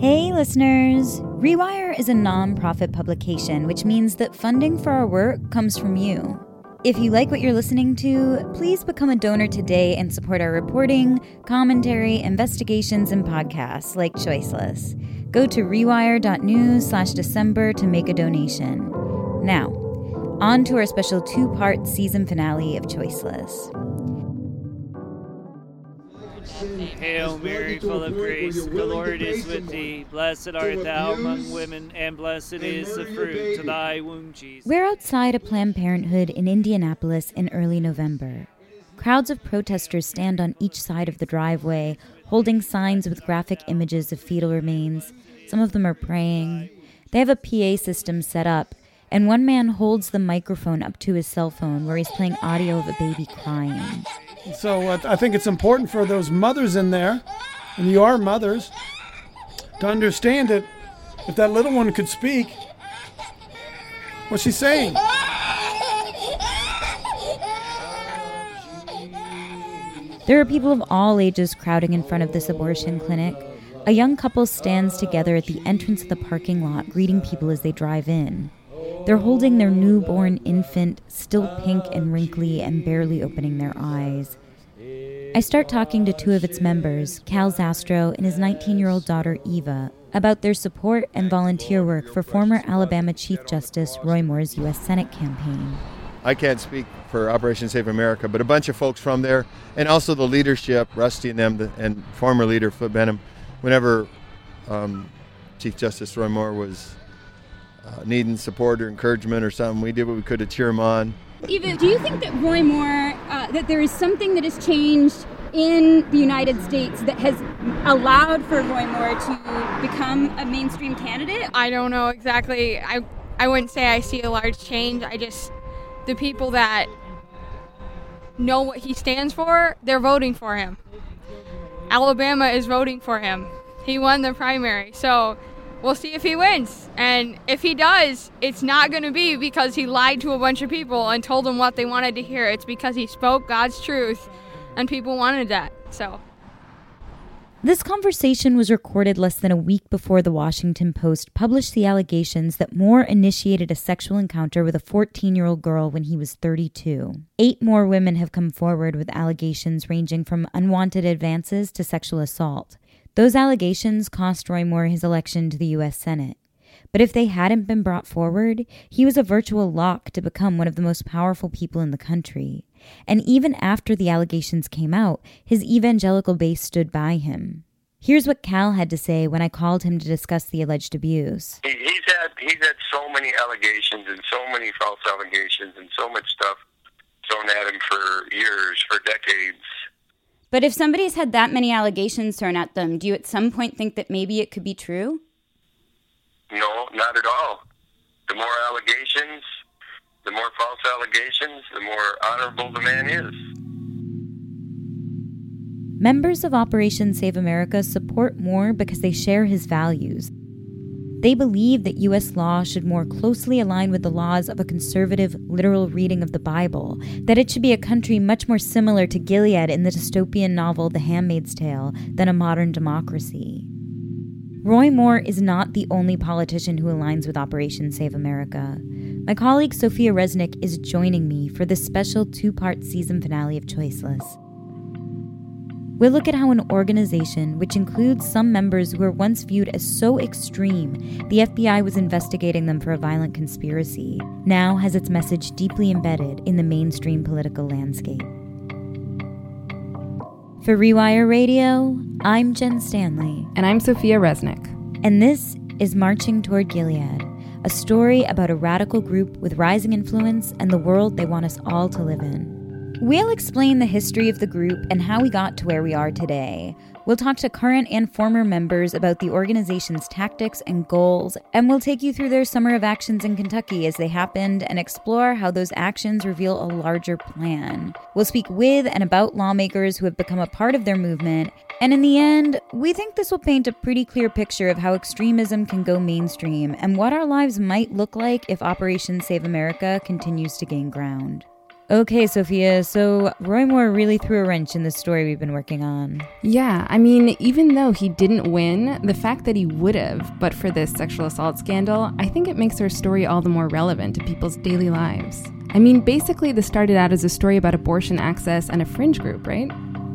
Hey, listeners! Rewire is a nonprofit publication, which means that funding for our work comes from you. If you like what you're listening to, please become a donor today and support our reporting, commentary, investigations, and podcasts like Choiceless. Go to rewire.news slash December to make a donation. Now, on to our special two part season finale of Choiceless. Hail Mary, full of grace, the Lord is with thee. Blessed art thou among women, and blessed is the fruit of thy womb, Jesus. We're outside a Planned Parenthood in Indianapolis in early November. Crowds of protesters stand on each side of the driveway, holding signs with graphic images of fetal remains. Some of them are praying. They have a PA system set up, and one man holds the microphone up to his cell phone where he's playing audio of a baby crying. So uh, I think it's important for those mothers in there, and you are mothers, to understand it. If that little one could speak, what's she saying? There are people of all ages crowding in front of this abortion clinic. A young couple stands together at the entrance of the parking lot, greeting people as they drive in. They're holding their newborn infant, still pink and wrinkly and barely opening their eyes. I start talking to two of its members, Cal Zastrow and his 19 year old daughter Eva, about their support and volunteer work for former Alabama Chief Justice Roy Moore's U.S. Senate campaign. I can't speak for Operation Save America, but a bunch of folks from there, and also the leadership, Rusty and them, and former leader Flip Benham, whenever um, Chief Justice Roy Moore was uh, needing support or encouragement or something, we did what we could to cheer him on. Eva, do you think that Roy Moore, uh, that there is something that has changed in the United States that has allowed for Roy Moore to become a mainstream candidate? I don't know exactly. I I wouldn't say I see a large change. I just the people that know what he stands for, they're voting for him. Alabama is voting for him. He won the primary. So we'll see if he wins. And if he does, it's not going to be because he lied to a bunch of people and told them what they wanted to hear. It's because he spoke God's truth and people wanted that. So. This conversation was recorded less than a week before the Washington Post published the allegations that Moore initiated a sexual encounter with a 14 year old girl when he was 32. Eight more women have come forward with allegations ranging from unwanted advances to sexual assault. Those allegations cost Roy Moore his election to the U.S. Senate. But if they hadn't been brought forward, he was a virtual lock to become one of the most powerful people in the country. And even after the allegations came out, his evangelical base stood by him. Here's what Cal had to say when I called him to discuss the alleged abuse. He, he's had he's had so many allegations and so many false allegations and so much stuff thrown at him for years, for decades. But if somebody's had that many allegations thrown at them, do you at some point think that maybe it could be true? No, not at all. The more allegations, the more false allegations, the more honorable the man is. Members of Operation Save America support Moore because they share his values. They believe that U.S. law should more closely align with the laws of a conservative, literal reading of the Bible, that it should be a country much more similar to Gilead in the dystopian novel The Handmaid's Tale than a modern democracy. Roy Moore is not the only politician who aligns with Operation Save America. My colleague Sofia Resnick is joining me for this special two part season finale of Choiceless. We'll look at how an organization, which includes some members who were once viewed as so extreme the FBI was investigating them for a violent conspiracy, now has its message deeply embedded in the mainstream political landscape. For Rewire Radio, I'm Jen Stanley. And I'm Sofia Resnick. And this is Marching Toward Gilead, a story about a radical group with rising influence and the world they want us all to live in. We'll explain the history of the group and how we got to where we are today. We'll talk to current and former members about the organization's tactics and goals, and we'll take you through their summer of actions in Kentucky as they happened and explore how those actions reveal a larger plan. We'll speak with and about lawmakers who have become a part of their movement, and in the end, we think this will paint a pretty clear picture of how extremism can go mainstream and what our lives might look like if Operation Save America continues to gain ground. Okay, Sofia, so Roy Moore really threw a wrench in the story we've been working on. Yeah, I mean, even though he didn't win, the fact that he would have, but for this sexual assault scandal, I think it makes our story all the more relevant to people's daily lives. I mean, basically, this started out as a story about abortion access and a fringe group, right?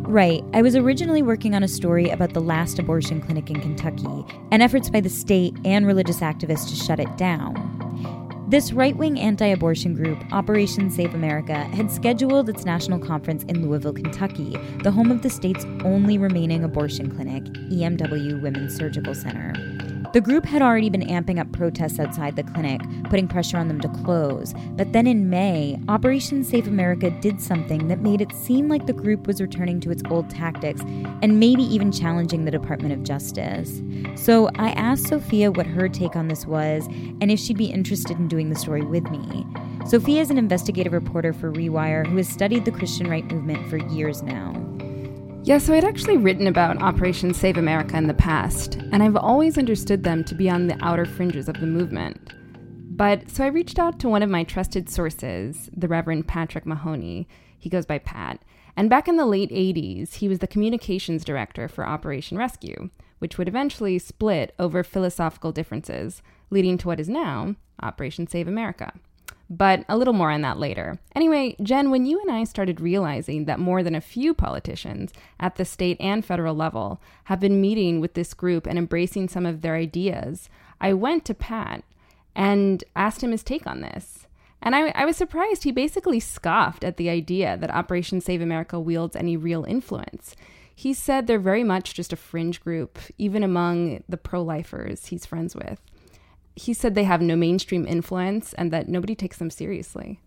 Right. I was originally working on a story about the last abortion clinic in Kentucky and efforts by the state and religious activists to shut it down. This right wing anti abortion group, Operation Save America, had scheduled its national conference in Louisville, Kentucky, the home of the state's only remaining abortion clinic, EMW Women's Surgical Center. The group had already been amping up protests outside the clinic, putting pressure on them to close. But then in May, Operation Save America did something that made it seem like the group was returning to its old tactics and maybe even challenging the Department of Justice. So I asked Sofia what her take on this was and if she'd be interested in doing the story with me. Sofia is an investigative reporter for Rewire who has studied the Christian right movement for years now. Yeah, so I'd actually written about Operation Save America in the past, and I've always understood them to be on the outer fringes of the movement. But so I reached out to one of my trusted sources, the Reverend Patrick Mahoney. He goes by Pat. And back in the late 80s, he was the communications director for Operation Rescue, which would eventually split over philosophical differences, leading to what is now Operation Save America. But a little more on that later. Anyway, Jen, when you and I started realizing that more than a few politicians at the state and federal level have been meeting with this group and embracing some of their ideas, I went to Pat and asked him his take on this. And I, I was surprised. He basically scoffed at the idea that Operation Save America wields any real influence. He said they're very much just a fringe group, even among the pro lifers he's friends with he said they have no mainstream influence and that nobody takes them seriously.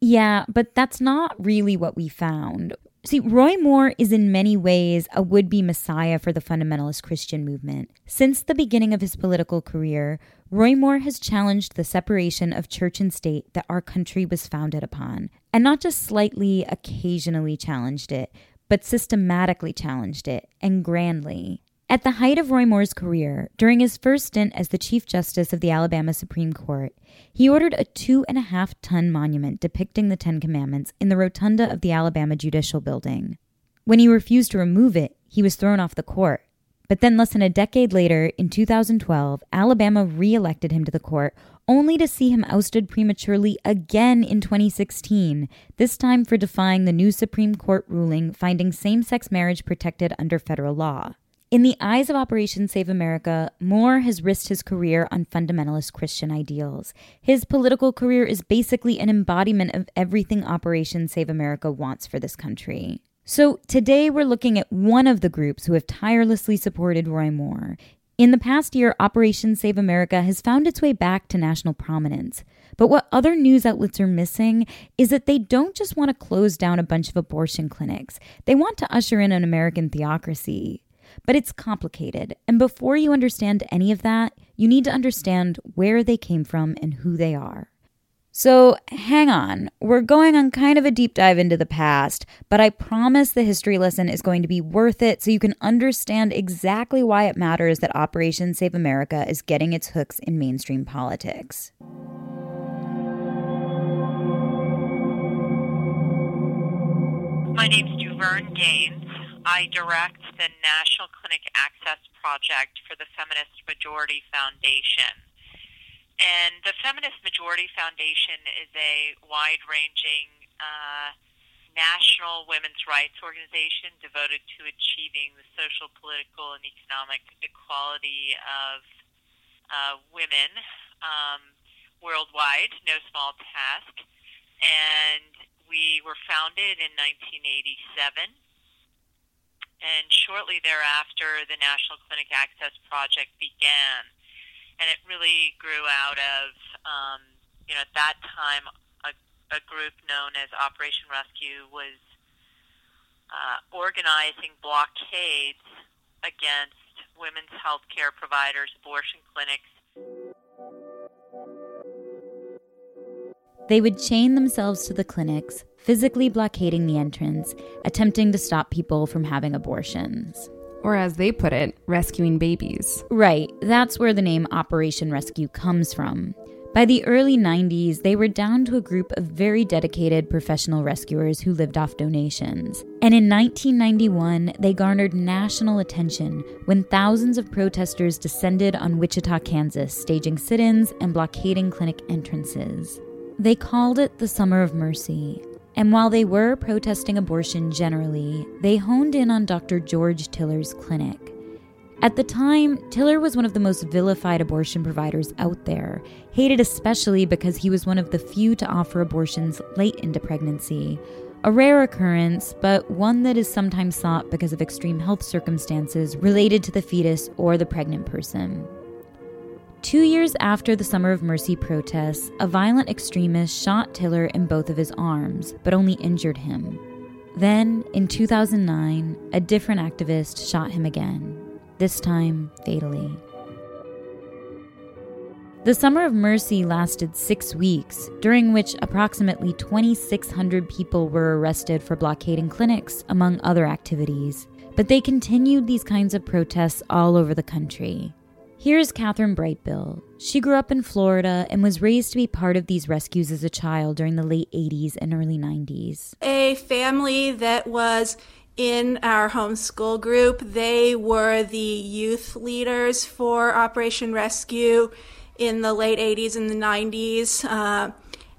Yeah, but that's not really what we found. See, Roy Moore is in many ways a would be messiah for the fundamentalist Christian movement. Since the beginning of his political career, Roy Moore has challenged the separation of church and state that our country was founded upon, and not just slightly, occasionally challenged it, but systematically challenged it, and grandly. At the height of Roy Moore's career, during his first stint as the Chief Justice of the Alabama Supreme Court, he ordered a two and a half ton monument depicting the Ten Commandments in the rotunda of the Alabama Judicial Building. When he refused to remove it, he was thrown off the court. But then, less than a decade later, in 2012, Alabama re elected him to the court, only to see him ousted prematurely again in 2016, this time for defying the new Supreme Court ruling finding same sex marriage protected under federal law. In the eyes of Operation Save America, Moore has risked his career on fundamentalist Christian ideals. His political career is basically an embodiment of everything Operation Save America wants for this country. So today we're looking at one of the groups who have tirelessly supported Roy Moore. In the past year, Operation Save America has found its way back to national prominence. But what other news outlets are missing is that they don't just want to close down a bunch of abortion clinics, they want to usher in an American theocracy. But it's complicated, and before you understand any of that, you need to understand where they came from and who they are. So, hang on, we're going on kind of a deep dive into the past, but I promise the history lesson is going to be worth it so you can understand exactly why it matters that Operation Save America is getting its hooks in mainstream politics. My name's Duvergne Gaines. I direct the National Clinic Access Project for the Feminist Majority Foundation. And the Feminist Majority Foundation is a wide ranging uh, national women's rights organization devoted to achieving the social, political, and economic equality of uh, women um, worldwide, no small task. And we were founded in 1987 and shortly thereafter, the National Clinic Access Project began. And it really grew out of, um, you know, at that time, a, a group known as Operation Rescue was uh, organizing blockades against women's health care providers, abortion clinics. They would chain themselves to the clinics, physically blockading the entrance, attempting to stop people from having abortions. Or, as they put it, rescuing babies. Right, that's where the name Operation Rescue comes from. By the early 90s, they were down to a group of very dedicated professional rescuers who lived off donations. And in 1991, they garnered national attention when thousands of protesters descended on Wichita, Kansas, staging sit ins and blockading clinic entrances. They called it the Summer of Mercy. And while they were protesting abortion generally, they honed in on Dr. George Tiller's clinic. At the time, Tiller was one of the most vilified abortion providers out there, hated especially because he was one of the few to offer abortions late into pregnancy. A rare occurrence, but one that is sometimes sought because of extreme health circumstances related to the fetus or the pregnant person. Two years after the Summer of Mercy protests, a violent extremist shot Tiller in both of his arms, but only injured him. Then, in 2009, a different activist shot him again this time fatally. The Summer of Mercy lasted six weeks, during which approximately 2,600 people were arrested for blockading clinics, among other activities. But they continued these kinds of protests all over the country. Here's Kathryn Brightbill. She grew up in Florida and was raised to be part of these rescues as a child during the late 80s and early 90s. A family that was in our homeschool group. They were the youth leaders for Operation Rescue in the late 80s and the 90s. Uh,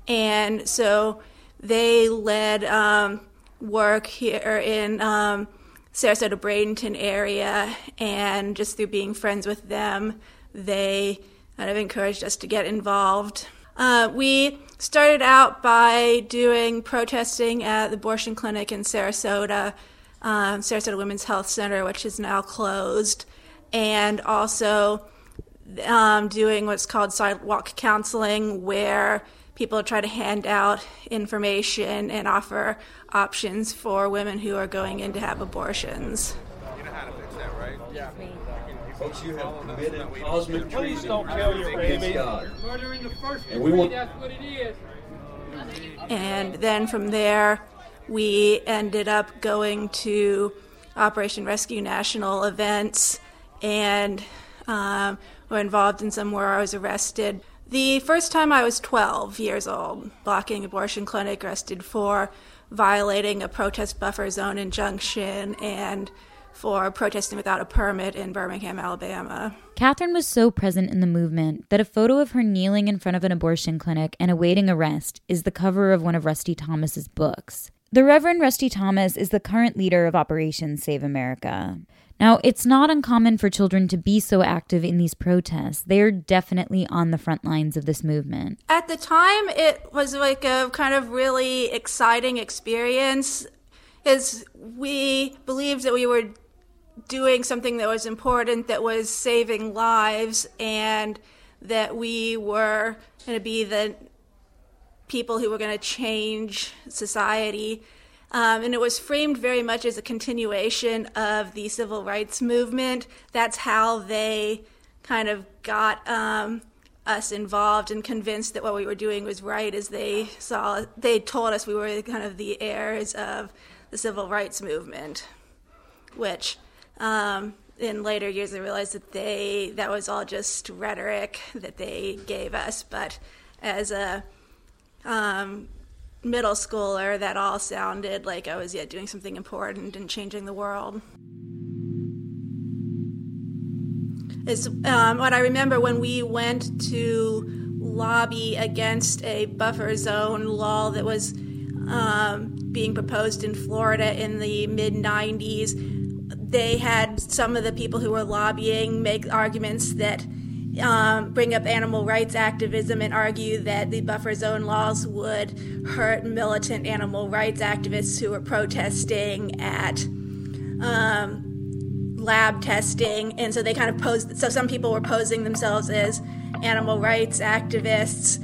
and so they led um, work here in um, Sarasota Bradenton area, and just through being friends with them, they kind of encouraged us to get involved. Uh, we started out by doing protesting at the abortion clinic in Sarasota um, Sarasota Women's Health Center, which is now closed, and also um, doing what's called sidewalk counseling, where people try to hand out information and offer options for women who are going in to have abortions. You know how to fix that, right? Yeah. Folks, you have committed cosmic treason don't kill your baby. God. Murder in the first and we want- that's what it is. And then from there, we ended up going to Operation Rescue National events and um, were involved in some where I was arrested. The first time I was 12 years old, blocking abortion clinic, arrested for violating a protest buffer zone injunction and for protesting without a permit in Birmingham, Alabama. Kathryn was so present in the movement that a photo of her kneeling in front of an abortion clinic and awaiting arrest is the cover of one of Rusty Thomas's books. The Reverend Rusty Thomas is the current leader of Operation Save America. Now, it's not uncommon for children to be so active in these protests. They are definitely on the front lines of this movement. At the time, it was like a kind of really exciting experience, as we believed that we were doing something that was important, that was saving lives, and that we were going to be the people who were going to change society. Um, and it was framed very much as a continuation of the civil rights movement. That's how they kind of got um, us involved and convinced that what we were doing was right, as they saw, they told us we were kind of the heirs of the civil rights movement, which um, in later years I realized that they that was all just rhetoric that they gave us, but as a um, middle schooler, that all sounded like I was yet doing something important and changing the world. Is um, what I remember when we went to lobby against a buffer zone law that was um, being proposed in Florida in the mid 90s. They had some of the people who were lobbying make arguments that um, bring up animal rights activism and argue that the buffer zone laws would hurt militant animal rights activists who were protesting at um, lab testing. And so they kind of posed, so some people were posing themselves as animal rights activists.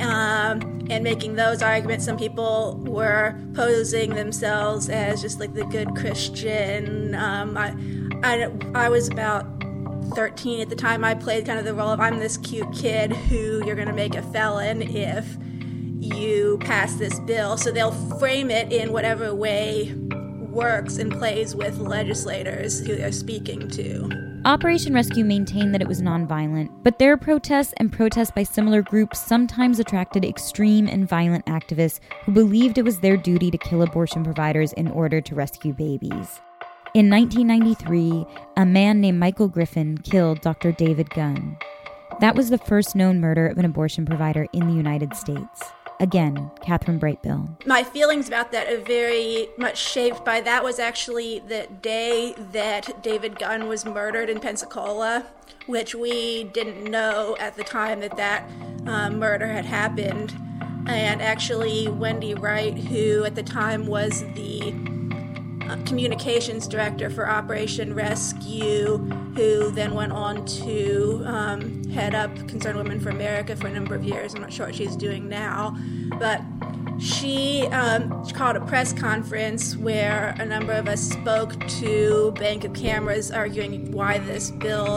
Um, and making those arguments, some people were posing themselves as just like the good Christian. Um, I, I, I was about 13 at the time, I played kind of the role of I'm this cute kid who you're going to make a felon if you pass this bill. So they'll frame it in whatever way works and plays with legislators who they're speaking to. Operation Rescue maintained that it was nonviolent, but their protests and protests by similar groups sometimes attracted extreme and violent activists who believed it was their duty to kill abortion providers in order to rescue babies. In 1993, a man named Michael Griffin killed Dr. David Gunn. That was the first known murder of an abortion provider in the United States. Again, Kathryn Brightbill. My feelings about that are very much shaped by that was actually the day that David Gunn was murdered in Pensacola, which we didn't know at the time that that uh, murder had happened. And actually, Wendy Wright, who at the time was the communications director for Operation Rescue, who then went on to um, head up Concerned Women for America for a number of years. I'm not sure what she's doing now, but she, um, she called a press conference where a number of us spoke to Bank of Cameras arguing why this bill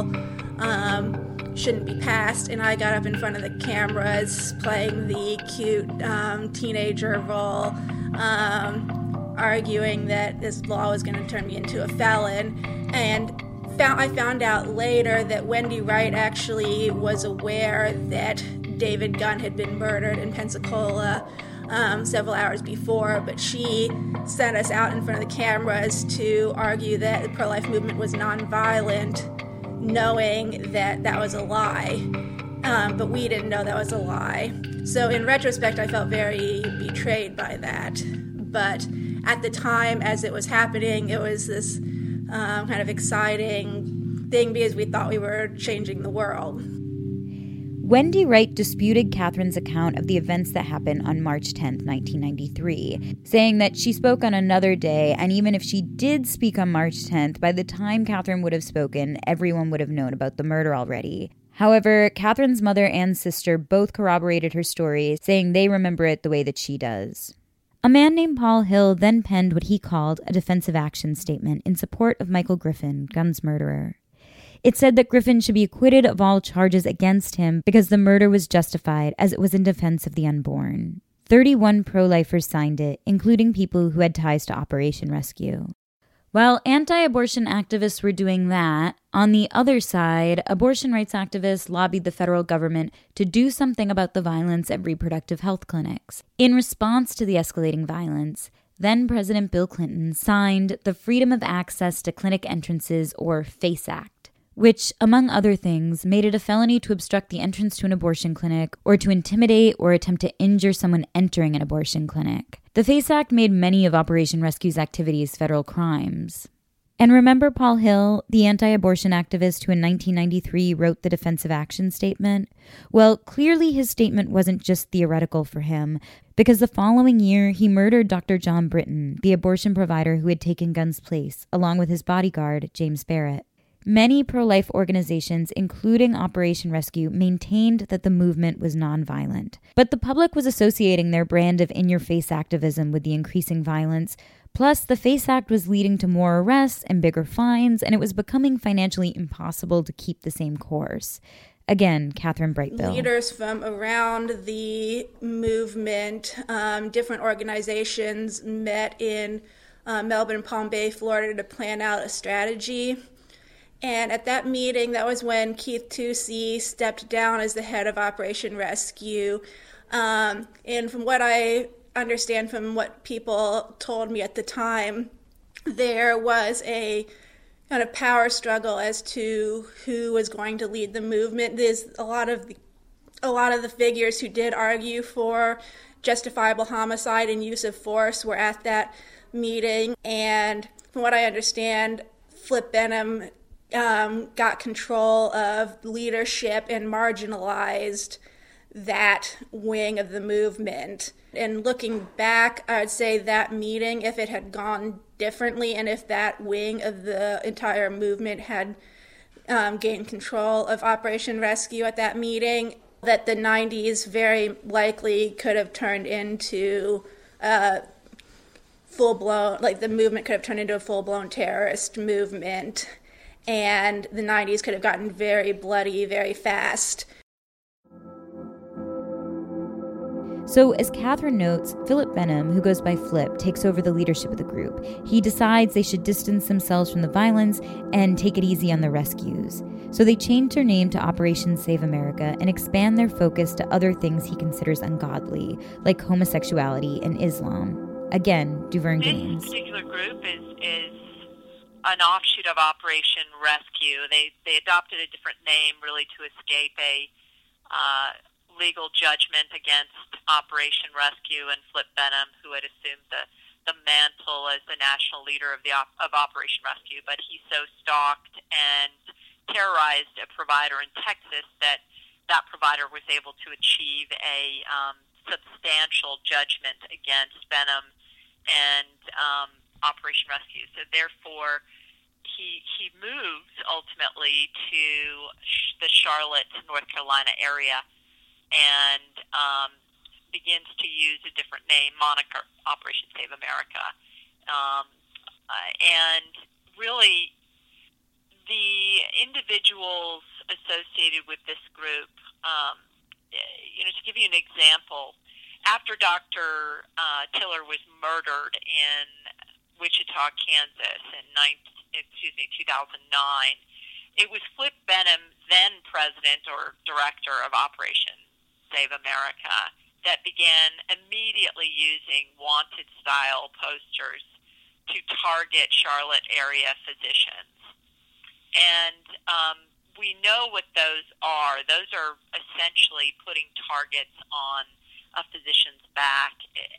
um, shouldn't be passed. And I got up in front of the cameras playing the cute um, teenager role. Arguing that this law was going to turn me into a felon. And found, I found out later that Wendy Wright actually was aware that David Gunn had been murdered in Pensacola um, several hours before, but she sent us out in front of the cameras to argue that the pro life movement was nonviolent, knowing that that was a lie. Um, but we didn't know that was a lie. So, in retrospect, I felt very betrayed by that. But at the time as it was happening, it was this um, kind of exciting thing because we thought we were changing the world. Wendy Wright disputed Kathryn's account of the events that happened on March 10, 1993, saying that she spoke on another day, and even if she did speak on March 10th, by the time Kathryn would have spoken, everyone would have known about the murder already. However, Kathryn's mother and sister both corroborated her story, saying they remember it the way that she does. A man named Paul Hill then penned what he called a defensive action statement in support of Michael Griffin, Gunn's murderer. It said that Griffin should be acquitted of all charges against him because the murder was justified as it was in defense of the unborn. 31 pro lifers signed it, including people who had ties to Operation Rescue. While anti abortion activists were doing that, on the other side, abortion rights activists lobbied the federal government to do something about the violence at reproductive health clinics. In response to the escalating violence, then President Bill Clinton signed the Freedom of Access to Clinic Entrances, or FACE Act which, among other things, made it a felony to obstruct the entrance to an abortion clinic or to intimidate or attempt to injure someone entering an abortion clinic. The FACE Act made many of Operation Rescue's activities federal crimes. And remember Paul Hill, the anti abortion activist who in 1993 wrote the defensive action statement? Well, clearly his statement wasn't just theoretical for him, because the following year he murdered Dr. John Britton, the abortion provider who had taken Gunn's place, along with his bodyguard, James Barrett. Many pro life organizations, including Operation Rescue, maintained that the movement was nonviolent. But the public was associating their brand of in your face activism with the increasing violence. Plus, the FACE Act was leading to more arrests and bigger fines, and it was becoming financially impossible to keep the same course. Again, Kathryn Brightbill. Leaders from around the movement, um, different organizations met in uh, Melbourne, Palm Bay, Florida to plan out a strategy and at that meeting, that was when Keith Tucci stepped down as the head of Operation Rescue. Um, and from what I understand from what people told me at the time, there was a kind of power struggle as to who was going to lead the movement. There's a lot of the, a lot of the figures who did argue for justifiable homicide and use of force were at that meeting. And from what I understand, Flip Benham um, got control of leadership and marginalized that wing of the movement. And looking back, I'd say that meeting, if it had gone differently and if that wing of the entire movement had um, gained control of Operation Rescue at that meeting, that the 90s very likely could have turned into a full blown, like the movement could have turned into a full blown terrorist movement and the 90s could have gotten very bloody very fast. So, as Kathryn notes, Philip Benham, who goes by Flip, takes over the leadership of the group. He decides they should distance themselves from the violence and take it easy on the rescues. So, they change their name to Operation Save America and expand their focus to other things he considers ungodly, like homosexuality and Islam. Again, Duvergne Gaines. This particular group is, is an offshoot of Operation Rescue. They, they adopted a different name really to escape a uh, legal judgment against Operation Rescue and Flip Benham, who had assumed the, the mantle as the national leader of the of Operation Rescue. But he so stalked and terrorized a provider in Texas that that provider was able to achieve a um, substantial judgment against Benham and um, Operation Rescue. So therefore, he he moves ultimately to the Charlotte, North Carolina area and um, begins to use a different name, moniker, Operation Save America. Um, uh, and really, the individuals associated with this group, um, you know, to give you an example, after Dr. Uh, Tiller was murdered in Wichita, Kansas, in 19, excuse me, 2009, it was Flip Benham, then president or director of Operation Save America that began immediately using wanted style posters to target Charlotte area physicians. And um, we know what those are. Those are essentially putting targets on a physician's back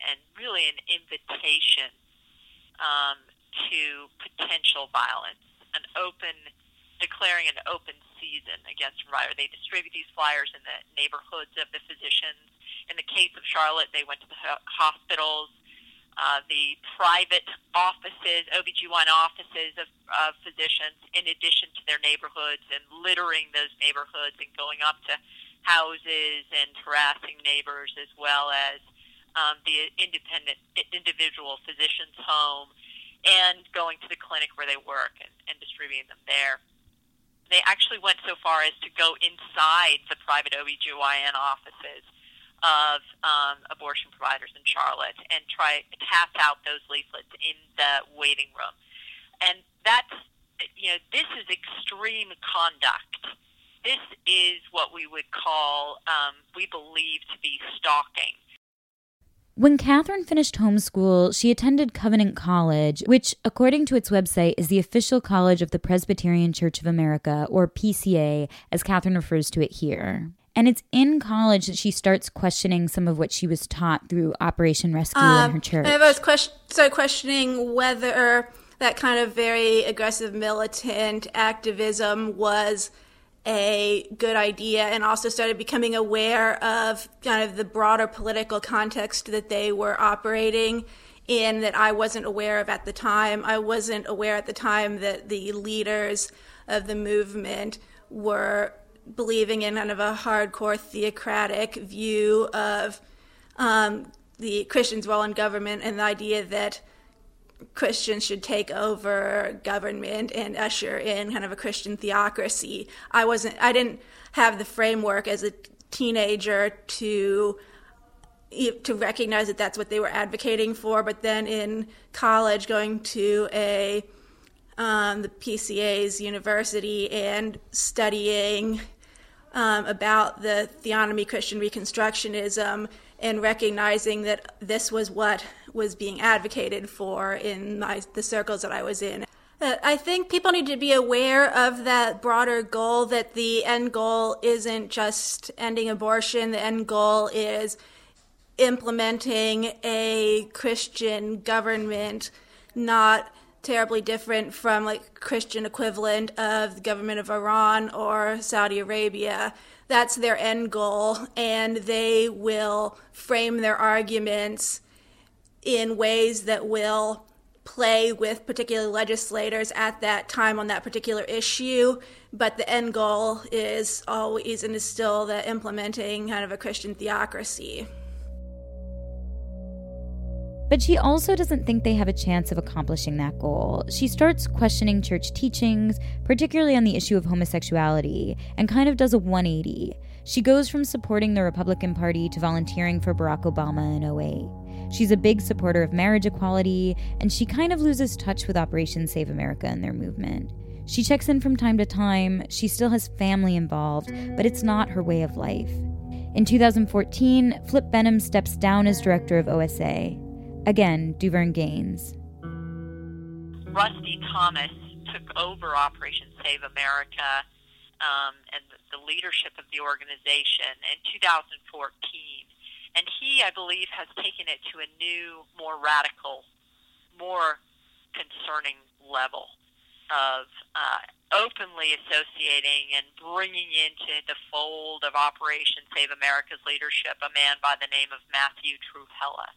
and really an invitation um, to potential violence, an open, declaring an open season against provider. They distribute these flyers in the neighborhoods of the physicians. In the case of Charlotte, they went to the hospitals, uh, the private offices, OBGYN offices of, of physicians, in addition to their neighborhoods and littering those neighborhoods and going up to houses and harassing neighbors as well as um, the independent individual physician's home and going to the clinic where they work and, and distributing them there they actually went so far as to go inside the private OBGYN offices of um, abortion providers in Charlotte and try to pass out those leaflets in the waiting room. And that's, you know, this is extreme conduct. This is what we would call, um, we believe to be stalking. When Kathryn finished homeschool, she attended Covenant College, which, according to its website, is the official college of the Presbyterian Church of America, or PCA, as Kathryn refers to it here. And it's in college that she starts questioning some of what she was taught through Operation Rescue um, in her church. I was question- started questioning whether that kind of very aggressive militant activism was a good idea and also started becoming aware of kind of the broader political context that they were operating in that I wasn't aware of at the time. I wasn't aware at the time that the leaders of the movement were believing in kind of a hardcore theocratic view of um, the Christians' role in government and the idea that Christians should take over government and usher in kind of a Christian theocracy. I wasn't, I didn't have the framework as a teenager to to recognize that that's what they were advocating for. But then in college, going to a um, the PCA's university and studying um, about the theonomy Christian Reconstructionism and recognizing that this was what was being advocated for in my, the circles that I was in. Uh, I think people need to be aware of that broader goal that the end goal isn't just ending abortion, the end goal is implementing a Christian government, not terribly different from like Christian equivalent of the government of Iran or Saudi Arabia that's their end goal, and they will frame their arguments in ways that will play with particular legislators at that time on that particular issue. But the end goal is always and is still the implementing kind of a Christian theocracy. But she also doesn't think they have a chance of accomplishing that goal. She starts questioning church teachings, particularly on the issue of homosexuality, and kind of does a 180. She goes from supporting the Republican Party to volunteering for Barack Obama in 08. She's a big supporter of marriage equality, and she kind of loses touch with Operation Save America and their movement. She checks in from time to time, she still has family involved, but it's not her way of life. In 2014, Flip Benham steps down as director of OSA. Again, Duvergne Gaines. Rusty Thomas took over Operation Save America um, and the leadership of the organization in 2014. And he, I believe, has taken it to a new, more radical, more concerning level of uh, openly associating and bringing into the fold of Operation Save America's leadership a man by the name of Matthew Trewhella.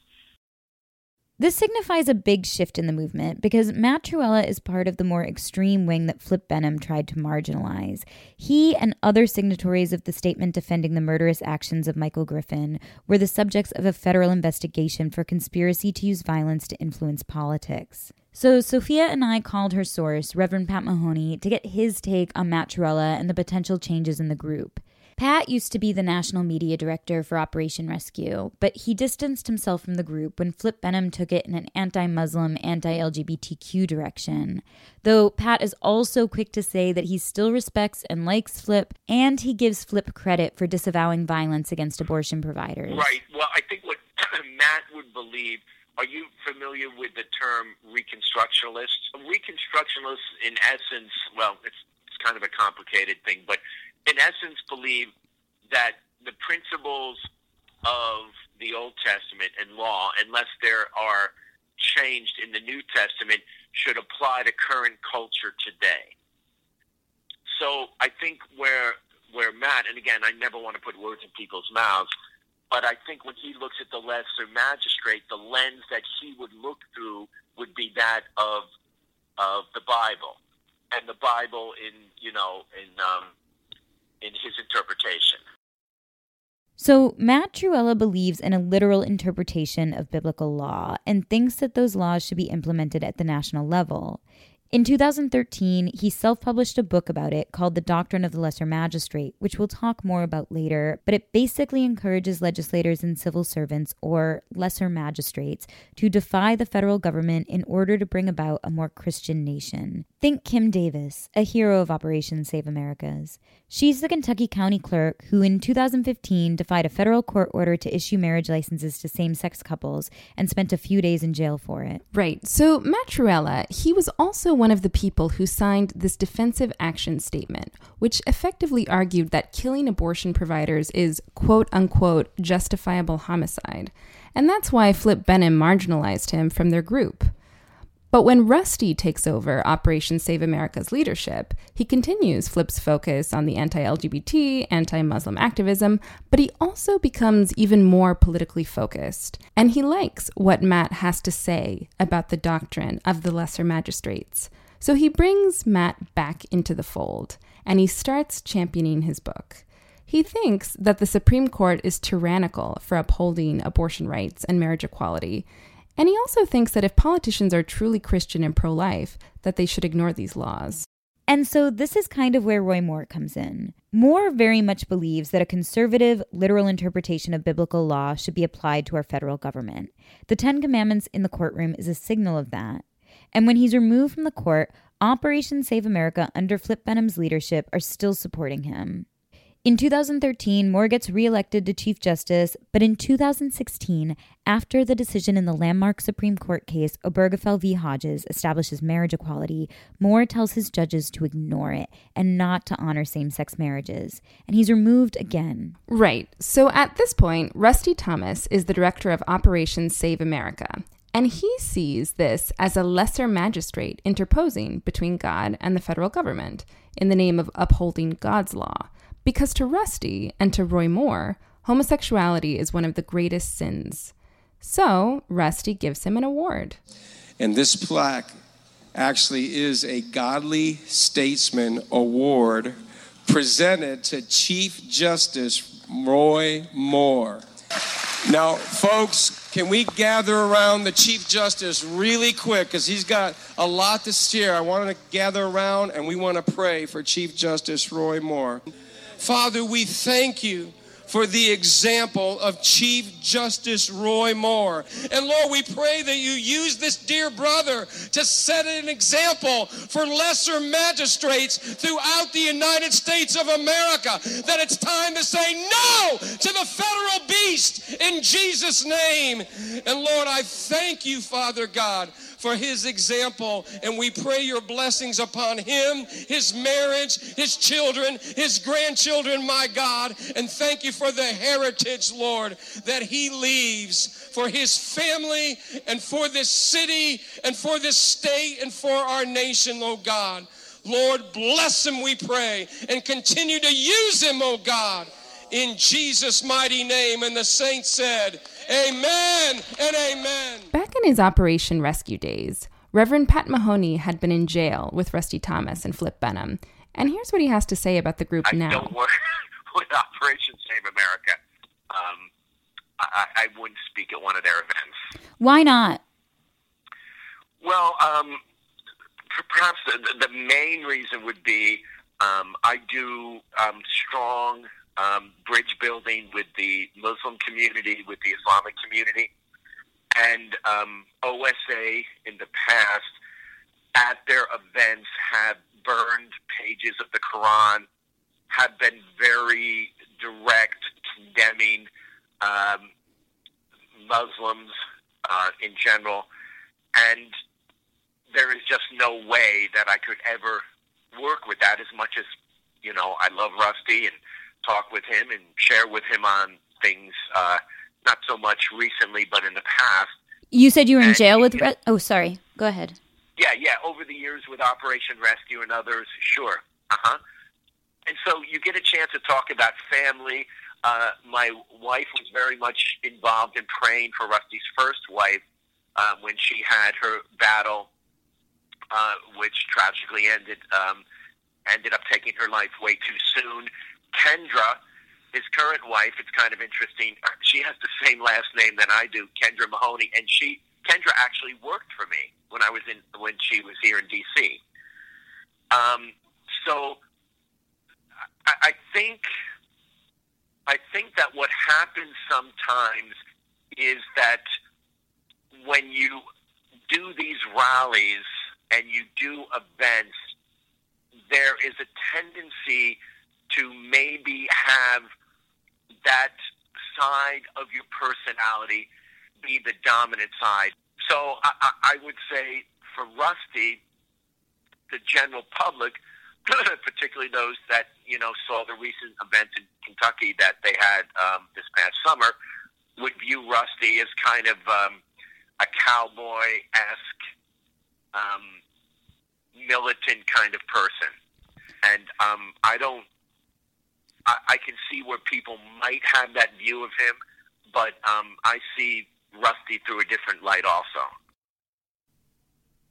This signifies a big shift in the movement because Matt Trewhella is part of the more extreme wing that Flip Benham tried to marginalize. He and other signatories of the statement defending the murderous actions of Michael Griffin were the subjects of a federal investigation for conspiracy to use violence to influence politics. So Sofia and I called her source, Reverend Pat Mahoney, to get his take on Matt and the potential changes in the group. Pat used to be the national media director for Operation Rescue, but he distanced himself from the group when Flip Benham took it in an anti Muslim, anti LGBTQ direction. Though Pat is also quick to say that he still respects and likes Flip, and he gives Flip credit for disavowing violence against abortion providers. Right. Well, I think what Matt would believe. Are you familiar with the term Reconstructionalists? Reconstructionists, in essence, well, it's, it's kind of a complicated thing, but in essence, believe that the principles of the Old Testament and law, unless there are changed in the New Testament, should apply to current culture today. So I think where where Matt, and again, I never want to put words in people's mouths, but I think when he looks at the lesser magistrate, the lens that he would look through would be that of of the Bible, and the Bible in you know in um, in his interpretation. So, Matt Trewhella believes in a literal interpretation of biblical law and thinks that those laws should be implemented at the national level. In 2013, he self published a book about it called The Doctrine of the Lesser Magistrate, which we'll talk more about later, but it basically encourages legislators and civil servants, or lesser magistrates, to defy the federal government in order to bring about a more Christian nation. Think Kim Davis, a hero of Operation Save Americas. She's the Kentucky County Clerk who, in 2015, defied a federal court order to issue marriage licenses to same sex couples and spent a few days in jail for it. Right. So, Matt Trewhella, he was also one of the people who signed this defensive action statement, which effectively argued that killing abortion providers is quote unquote justifiable homicide. And that's why Flip Benham marginalized him from their group. But when Rusty takes over Operation Save America's leadership, he continues Flip's focus on the anti LGBT, anti Muslim activism, but he also becomes even more politically focused. And he likes what Matt has to say about the doctrine of the lesser magistrates. So he brings Matt back into the fold, and he starts championing his book. He thinks that the Supreme Court is tyrannical for upholding abortion rights and marriage equality, and he also thinks that if politicians are truly Christian and pro life, that they should ignore these laws. And so this is kind of where Roy Moore comes in. Moore very much believes that a conservative, literal interpretation of biblical law should be applied to our federal government. The Ten Commandments in the courtroom is a signal of that. And when he's removed from the court, Operation Save America under Flip Benham's leadership are still supporting him. In 2013, Moore gets reelected to Chief Justice, but in 2016, after the decision in the landmark Supreme Court case Obergefell v. Hodges establishes marriage equality, Moore tells his judges to ignore it and not to honor same sex marriages. And he's removed again. Right. So at this point, Rusty Thomas is the director of Operation Save America. And he sees this as a lesser magistrate interposing between God and the federal government in the name of upholding God's law. Because to Rusty and to Roy Moore, homosexuality is one of the greatest sins. So, Rusty gives him an award. And this plaque actually is a Godly Statesman Award presented to Chief Justice Roy Moore. Now, folks, can we gather around the Chief Justice really quick because he's got a lot to share. I want to gather around and we want to pray for Chief Justice Roy Moore. Father, we thank you for the example of Chief Justice Roy Moore. And Lord, we pray that you use this dear brother to set an example for lesser magistrates throughout the United States of America. That it's time to say no to the federal beast in Jesus' name. And Lord, I thank you, Father God for his example. And we pray your blessings upon him, his marriage, his children, his grandchildren, my God. And thank you for the heritage, Lord, that he leaves for his family and for this city and for this state and for our nation, oh God. Lord, bless him, we pray, and continue to use him, oh God, in Jesus' mighty name. And the saints said, Amen and amen. Back in his Operation Rescue days, Reverend Pat Mahoney had been in jail with Rusty Thomas and Flip Benham. And here's what he has to say about the group I now. don't work with Operation Save America. Um, I, I wouldn't speak at one of their events. Why not? Well, um, perhaps the, the main reason would be um, I do um, strong um, bridge building with the Muslim community, with the Islamic community, and um, OSA in the past at their events have burned pages of the Quran, have been very direct, condemning um, Muslims uh, in general, and there is just no way that I could ever work with that as much as you know I love Rusty and talk with him and share with him on things uh, not so much recently but in the past You said you were in And jail with. Re- oh, sorry. Go ahead. yeah yeah over the years with Operation Rescue and others sure uh-huh and so you get a chance to talk about family uh, my wife was very much involved in praying for Rusty's first wife uh, when she had her battle uh, which tragically ended um, ended up taking her life way too soon. Kendra, his current wife, it's kind of interesting. She has the same last name that I do, Kendra Mahoney, and she Kendra actually worked for me when I was in when she was here in D.C. Um, so I, I think I think that what happens sometimes is that when you do these rallies and you do events, there is a tendency to maybe have that side of your personality be the dominant side. So I, I, would say for Rusty, the general public, particularly those that you know saw the recent event in Kentucky that they had um, this past summer, would view Rusty as kind of um, a cowboy esque, um, militant kind of person, and um, I don't. I, I can see where people might have that view of him, but um, I see Rusty through a different light also.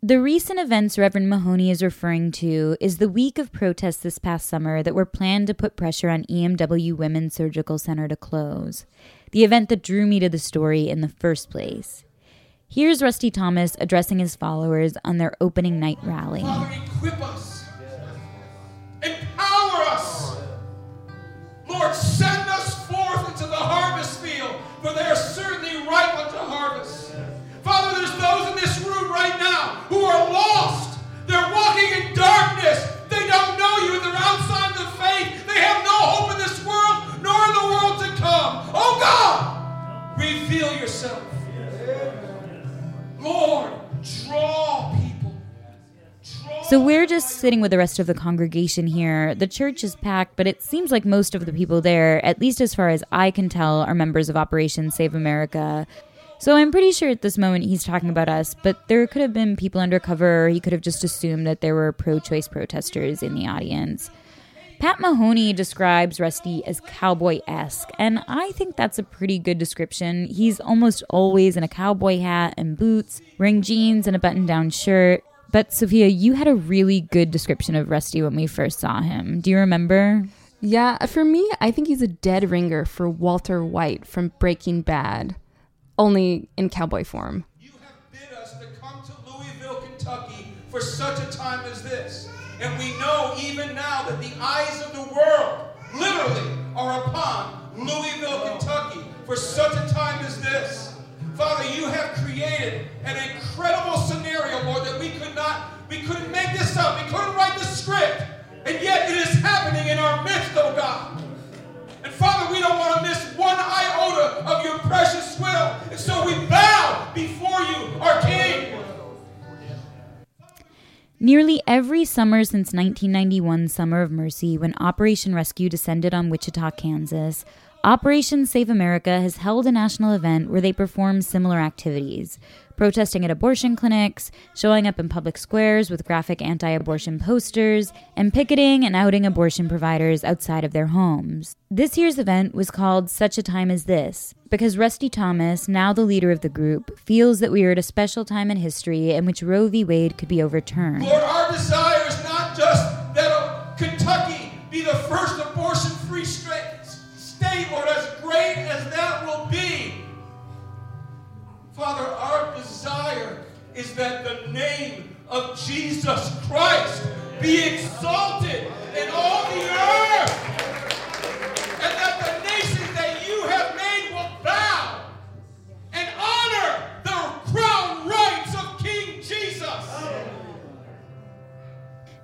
The recent events Reverend Mahoney is referring to is the week of protests this past summer that were planned to put pressure on EMW Women's Surgical Center to close, the event that drew me to the story in the first place. Here's Rusty Thomas addressing his followers on their opening night rally. Equip us. Lord, send us forth into the harvest field, for they are certainly ripe unto harvest. Father, there's those in this room right now who are lost. They're walking in darkness. They don't know you. They're outside the faith. They have no hope in this world, nor in the world to come. Oh God, reveal yourself. Lord, draw people. So we're just sitting with the rest of the congregation here. The church is packed, but it seems like most of the people there, at least as far as I can tell, are members of Operation Save America. So I'm pretty sure at this moment he's talking about us, but there could have been people undercover, he could have just assumed that there were pro choice protesters in the audience. Pat Mahoney describes Rusty as cowboy esque, and I think that's a pretty good description. He's almost always in a cowboy hat and boots, wearing jeans and a button down shirt. But Sofia, you had a really good description of Rusty when we first saw him. Do you remember? Yeah, uh, for me, I think he's a dead ringer for Walter White from Breaking Bad, only in cowboy form. You have bid us to come to Louisville, Kentucky for such a time as this. And we know even now that the eyes of the world literally are upon Louisville, Kentucky for such a time as this. Father, you have created an incredible scenario, Lord, that we could not, we couldn't make this up. We couldn't write the script. And yet it is happening in our midst, oh God. And Father, we don't want to miss one iota of your precious will. And so we bow before you, our King. Nearly every summer since 1991 Summer of Mercy, when Operation Rescue descended on Wichita, Kansas, Operation Save America has held a national event where they perform similar activities protesting at abortion clinics, showing up in public squares with graphic anti abortion posters, and picketing and outing abortion providers outside of their homes. This year's event was called Such a Time as This because Rusty Thomas, now the leader of the group, feels that we are at a special time in history in which Roe v. Wade could be overturned. Our desire is not just that Kentucky be the first abortion as that will be. Father, our desire is that the name of Jesus Christ be exalted in all the earth.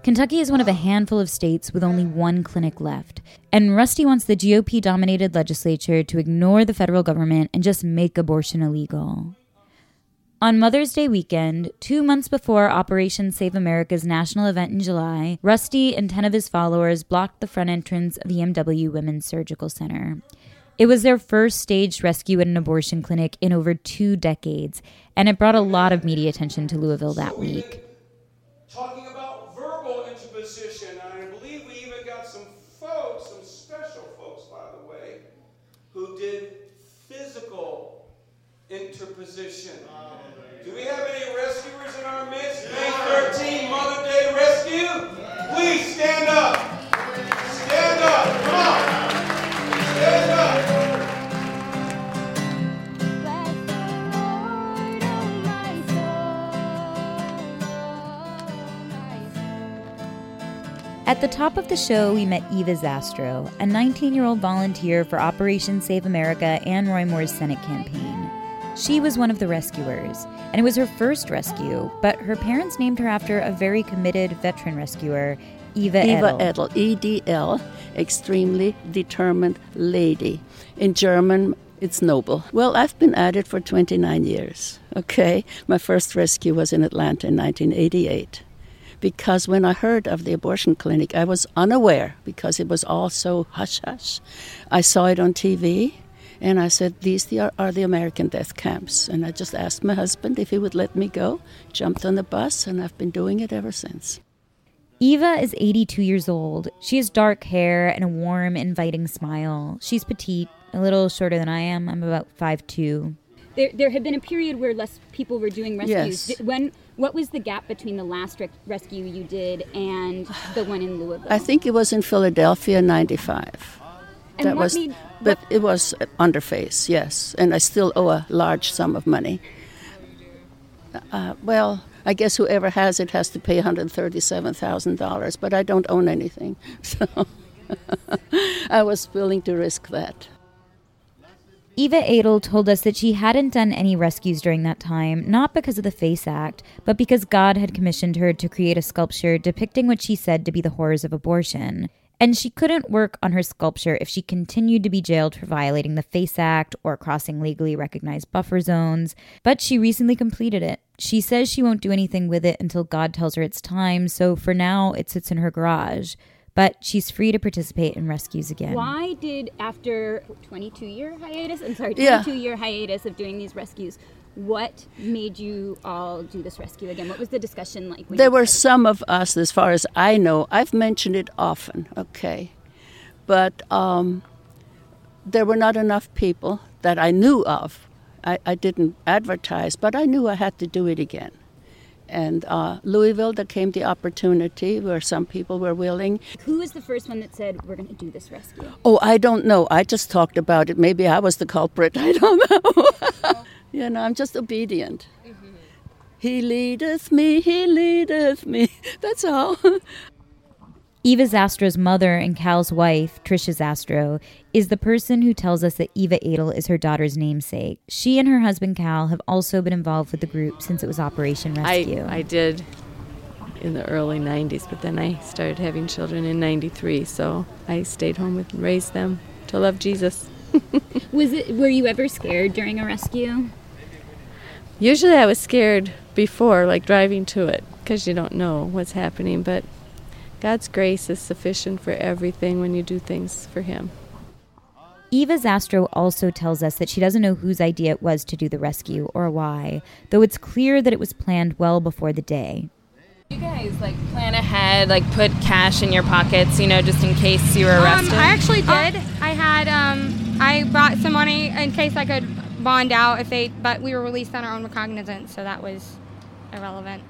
Kentucky is one of a handful of states with only one clinic left, and Rusty wants the GOP dominated legislature to ignore the federal government and just make abortion illegal. On Mother's Day weekend, two months before Operation Save America's national event in July, Rusty and 10 of his followers blocked the front entrance of EMW Women's Surgical Center. It was their first staged rescue at an abortion clinic in over two decades, and it brought a lot of media attention to Louisville that week. Interposition. Do we have any rescuers in our midst? May 13, Mother Day Rescue? Please stand up. Stand up. Come on. Stand up. At the top of the show, we met Eva Zastrow, a 19 year old volunteer for Operation Save America and Roy Moore's Senate campaign. She was one of the rescuers, and it was her first rescue, but her parents named her after a very committed veteran rescuer, Eva, Eva Edl. Edl, E D L, extremely determined lady. In German, it's noble. Well, I've been at it for 29 years. Okay, my first rescue was in Atlanta in 1988. Because when I heard of the abortion clinic, I was unaware because it was all so hush hush. I saw it on TV and I said, These are, are the American death camps. And I just asked my husband if he would let me go, jumped on the bus, and I've been doing it ever since. Eva is 82 years old. She has dark hair and a warm, inviting smile. She's petite, a little shorter than I am. I'm about 5'2. There, there had been a period where less people were doing rescues. Yes. When, what was the gap between the last rec- rescue you did and the one in Louisville? I think it was in Philadelphia, 95. And that what was, made- but it was underface, yes, and I still owe a large sum of money. Uh, well, I guess whoever has it has to pay $137,000, but I don't own anything, so I was willing to risk that. Eva Edl told us that she hadn't done any rescues during that time, not because of the FACE Act, but because God had commissioned her to create a sculpture depicting what she said to be the horrors of abortion. And she couldn't work on her sculpture if she continued to be jailed for violating the FACE Act or crossing legally recognized buffer zones. But she recently completed it. She says she won't do anything with it until God tells her it's time, so for now it sits in her garage. But she's free to participate in rescues again. Why did, after 22 year hiatus, I'm sorry, Yeah. 22 year hiatus of doing these rescues, what made you all do this rescue again? What was the discussion like? when There were some of us, as far as I know, I've mentioned it often, okay, but um, there were not enough people that I knew of. I, I didn't advertise, but I knew I had to do it again. And uh, Louisville, there came the opportunity where some people were willing. Who was the first one that said, we're going to do this rescue? Oh, I don't know. I just talked about it. Maybe I was the culprit. I don't know. you know, I'm just obedient. Mm-hmm. He leadeth me, he leadeth me. That's all. Eva Zastrow's mother and Cal's wife, Trisha Zastrow, is the person who tells us that Eva Adel is her daughter's namesake. She and her husband Cal have also been involved with the group since it was Operation Rescue. I, I did in the early 90s, but then I started having children in 93, so I stayed home and raised them to love Jesus. was it were you ever scared during a rescue? Usually I was scared before like driving to it because you don't know what's happening, but God's grace is sufficient for everything when you do things for Him. Eva Zastrow also tells us that she doesn't know whose idea it was to do the rescue or why, though it's clear that it was planned well before the day. You guys like plan ahead, like put cash in your pockets, you know, just in case you were Um, arrested. I actually did. I had um, I brought some money in case I could bond out if they, but we were released on our own recognizance, so that was irrelevant.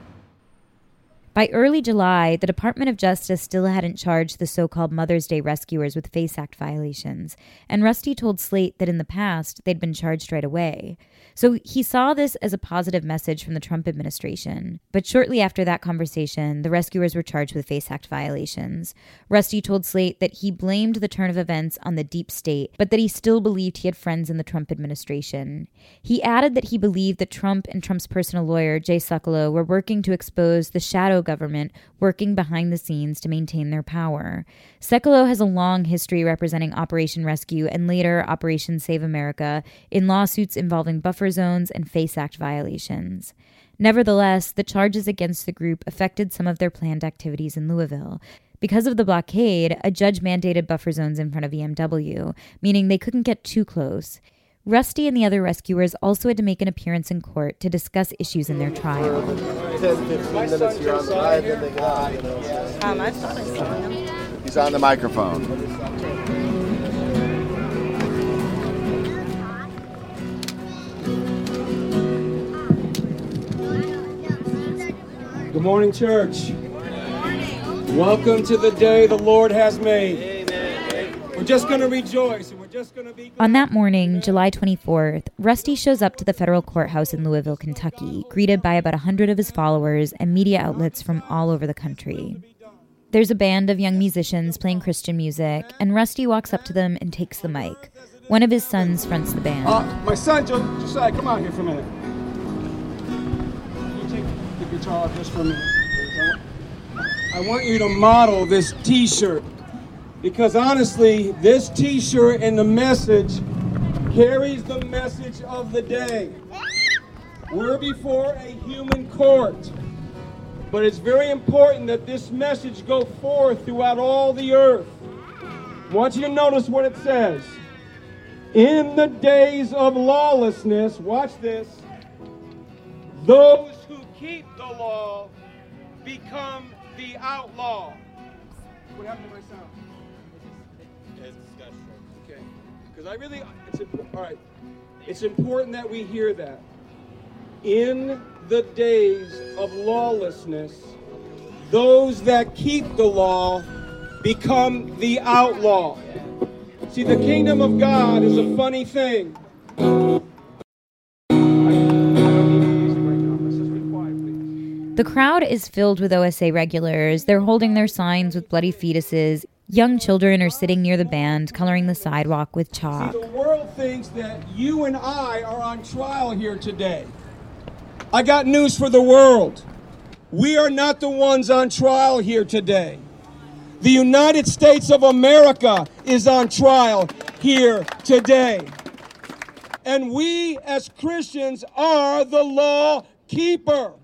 By early July, the Department of Justice still hadn't charged the so called Mother's Day rescuers with FACE Act violations, and Rusty told Slate that in the past they'd been charged right away. So he saw this as a positive message from the Trump administration. But shortly after that conversation, the rescuers were charged with FACE Act violations. Rusty told Slate that he blamed the turn of events on the deep state, but that he still believed he had friends in the Trump administration. He added that he believed that Trump and Trump's personal lawyer, Jay Sekulow, were working to expose the shadow government working behind the scenes to maintain their power. Sekulow has a long history representing Operation Rescue and later Operation Save America in lawsuits involving buffer zones and FACE Act violations. Nevertheless, the charges against the group affected some of their planned activities in Louisville. Because of the blockade, a judge mandated buffer zones in front of EMW, meaning they couldn't get too close. Rusty and the other rescuers also had to make an appearance in court to discuss issues in their trial. 10, 15 minutes you're on the ride, then they get out, you know. Um, I thought I saw him. He's on the microphone. Good morning, church. Welcome to the day the Lord has made. We're just going to rejoice and we're just going to be. On that morning, July 24th, Rusty shows up to the federal courthouse in Louisville, Kentucky, greeted by about 100 of his followers and media outlets from all over the country. There's a band of young musicians playing Christian music, and Rusty walks up to them and takes the mic. One of his sons fronts the band. Uh, my son, Jo- Josiah, come out here for a minute. Just for a minute? I want- you to model this t shirt because honestly, this t shirt and the message carries the message of the day. We're before a human court, but it's very important that this message go forth throughout all the earth. I want you to notice what it says. In the days of lawlessness, watch this, those keep the law become the outlaw. What happened to my sound? It's Okay. Because I really, it's impo- all right. It's important that we hear that. In the days of lawlessness, those that keep the law become the outlaw. See, the kingdom of God is a funny thing. The crowd is filled with OSA regulars. They're holding their signs with bloody fetuses. Young children are sitting near the band, coloring the sidewalk with chalk. The world thinks that you and I are on trial here today. I got news for the world. We are not the ones on trial here today. The United States of America is on trial here today. And we as Christians are the law keeper.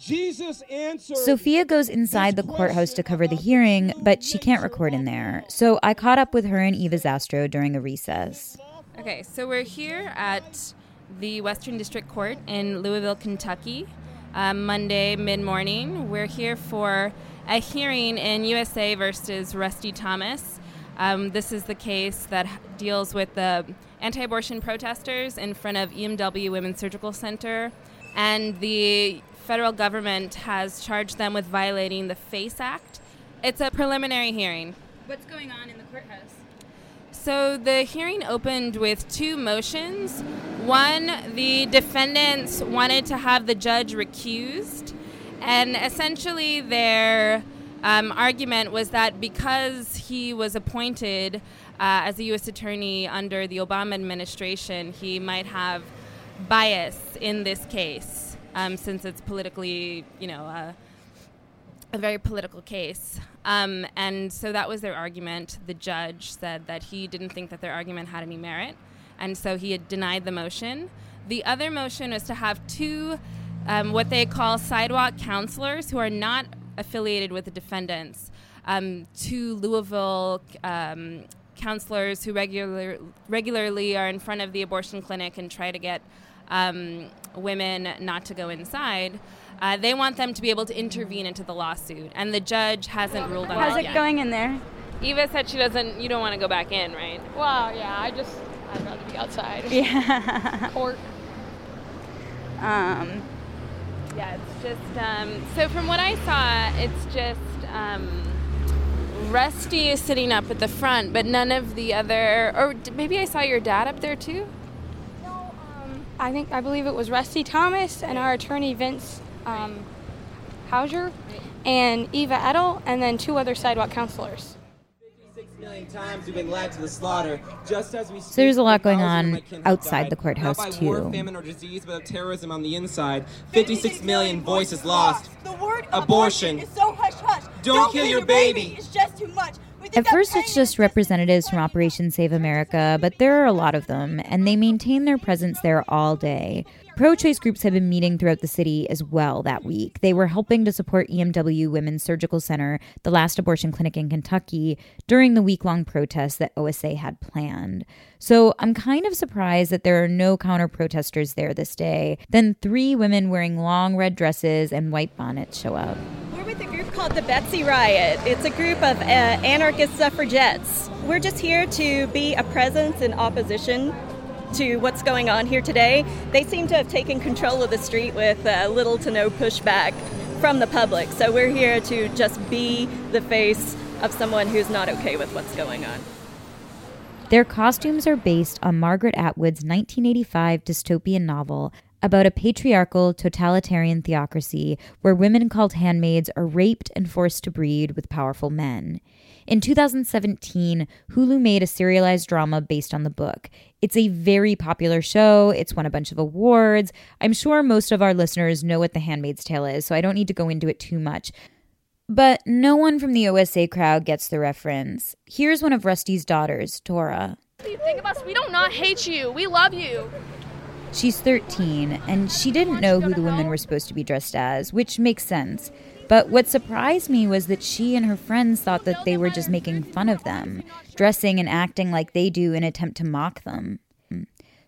Jesus answered. Sofia goes inside the courthouse to cover the hearing, but she can't record in there. So I caught up with her and Eva Zastrow during a recess. Okay, so we're here at the Western District Court in Louisville, Kentucky, uh, Monday mid morning. We're here for a hearing in USA versus Rusty Thomas. Um, this is the case that deals with the anti abortion protesters in front of EMW Women's Surgical Center, and the federal government has charged them with violating the FACE Act. It's a preliminary hearing. What's going on in the courthouse? So the hearing opened with two motions. One, the defendants wanted to have the judge recused, and essentially their um, argument was that because he was appointed uh, as a U.S. attorney under the Obama administration, he might have bias in this case, um, since it's politically, you know, uh, a very political case. Um, and so that was their argument. The judge said that he didn't think that their argument had any merit, and so he had denied the motion. The other motion was to have two, um, what they call sidewalk counselors, who are not affiliated with the defendants, um, two Louisville um, counselors who regular, regularly are in front of the abortion clinic and try to get um, women not to go inside. Uh, they want them to be able to intervene into the lawsuit, and the judge hasn't ruled on that yet. How's it yet. going in there? Eva said she doesn't. You don't want to go back in, right? Well, yeah, I just I'd rather be outside. Yeah. Court. Um, yeah, it's just. Um, so from what I saw, it's just. Um, Rusty is sitting up at the front, but none of the other. Or maybe I saw your dad up there too. I think I believe it was Rusty Thomas and our attorney Vince um, Hauser and Eva Edl, and then two other sidewalk counselors. million times we've been led to the slaughter, just as we So there's a lot going thousands of my on outside the courthouse, not by war, too. famine, or disease, but of terrorism on the inside. 56 million voices lost. The word Abortion. is so hush hush. Don't kill your baby. It's just too much. At first, it's just representatives from Operation Save America, but there are a lot of them, and they maintain their presence there all day. Pro choice groups have been meeting throughout the city as well that week. They were helping to support EMW Women's Surgical Center, the last abortion clinic in Kentucky, during the week long protests that OSA had planned. So I'm kind of surprised that there are no counter protesters there this day. Then three women wearing long red dresses and white bonnets show up. Called the Betsy Riot. It's a group of uh, anarchist suffragettes. We're just here to be a presence in opposition to what's going on here today. They seem to have taken control of the street with uh, little to no pushback from the public. So we're here to just be the face of someone who's not okay with what's going on. Their costumes are based on Margaret Atwood's 1985 dystopian novel about a patriarchal, totalitarian theocracy where women called handmaids are raped and forced to breed with powerful men. In 2017, Hulu made a serialized drama based on the book. It's a very popular show, it's won a bunch of awards. I'm sure most of our listeners know what The Handmaid's Tale is, so I don't need to go into it too much. But no one from the OSA crowd gets the reference. Here's one of Rusty's daughters, Tora. What do you think of us? We do not hate you. We love you. She's 13, and she didn't know who the women were supposed to be dressed as, which makes sense. But what surprised me was that she and her friends thought that they were just making fun of them, dressing and acting like they do in attempt to mock them.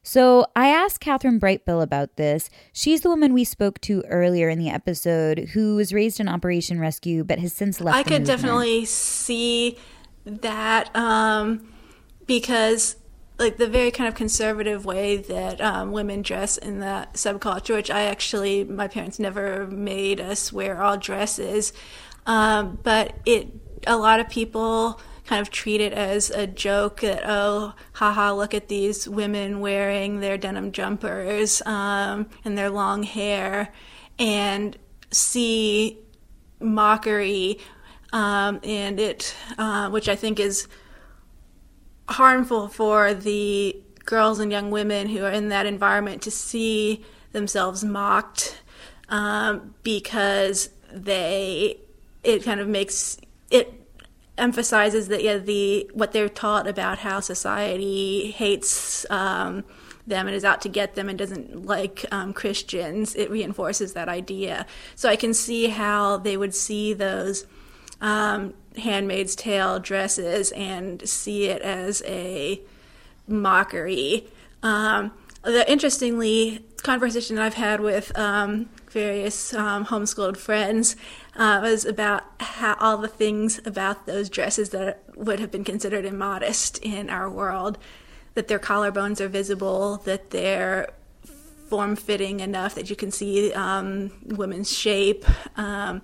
So I asked Kathryn Brightbill about this. She's the woman we spoke to earlier in the episode who was raised in Operation Rescue but has since left. I could movement. definitely see that um, because, like, the very kind of conservative way that um, women dress in that subculture, which I actually, my parents never made us wear all dresses, um, but it, a lot of people kind of treat it as a joke that oh haha look at these women wearing their denim jumpers um, and their long hair and see mockery um, and it uh, which i think is harmful for the girls and young women who are in that environment to see themselves mocked um, because they it kind of makes it emphasizes that yeah the what they're taught about how society hates um, them and is out to get them and doesn't like um, Christians. It reinforces that idea. So I can see how they would see those um, Handmaid's Tale dresses and see it as a mockery. Um, the interestingly conversation I've had with um, various um, homeschooled friends uh, was about how all the things about those dresses that would have been considered immodest in our world, that their collarbones are visible, that they're form fitting enough that you can see um, women's shape. Um,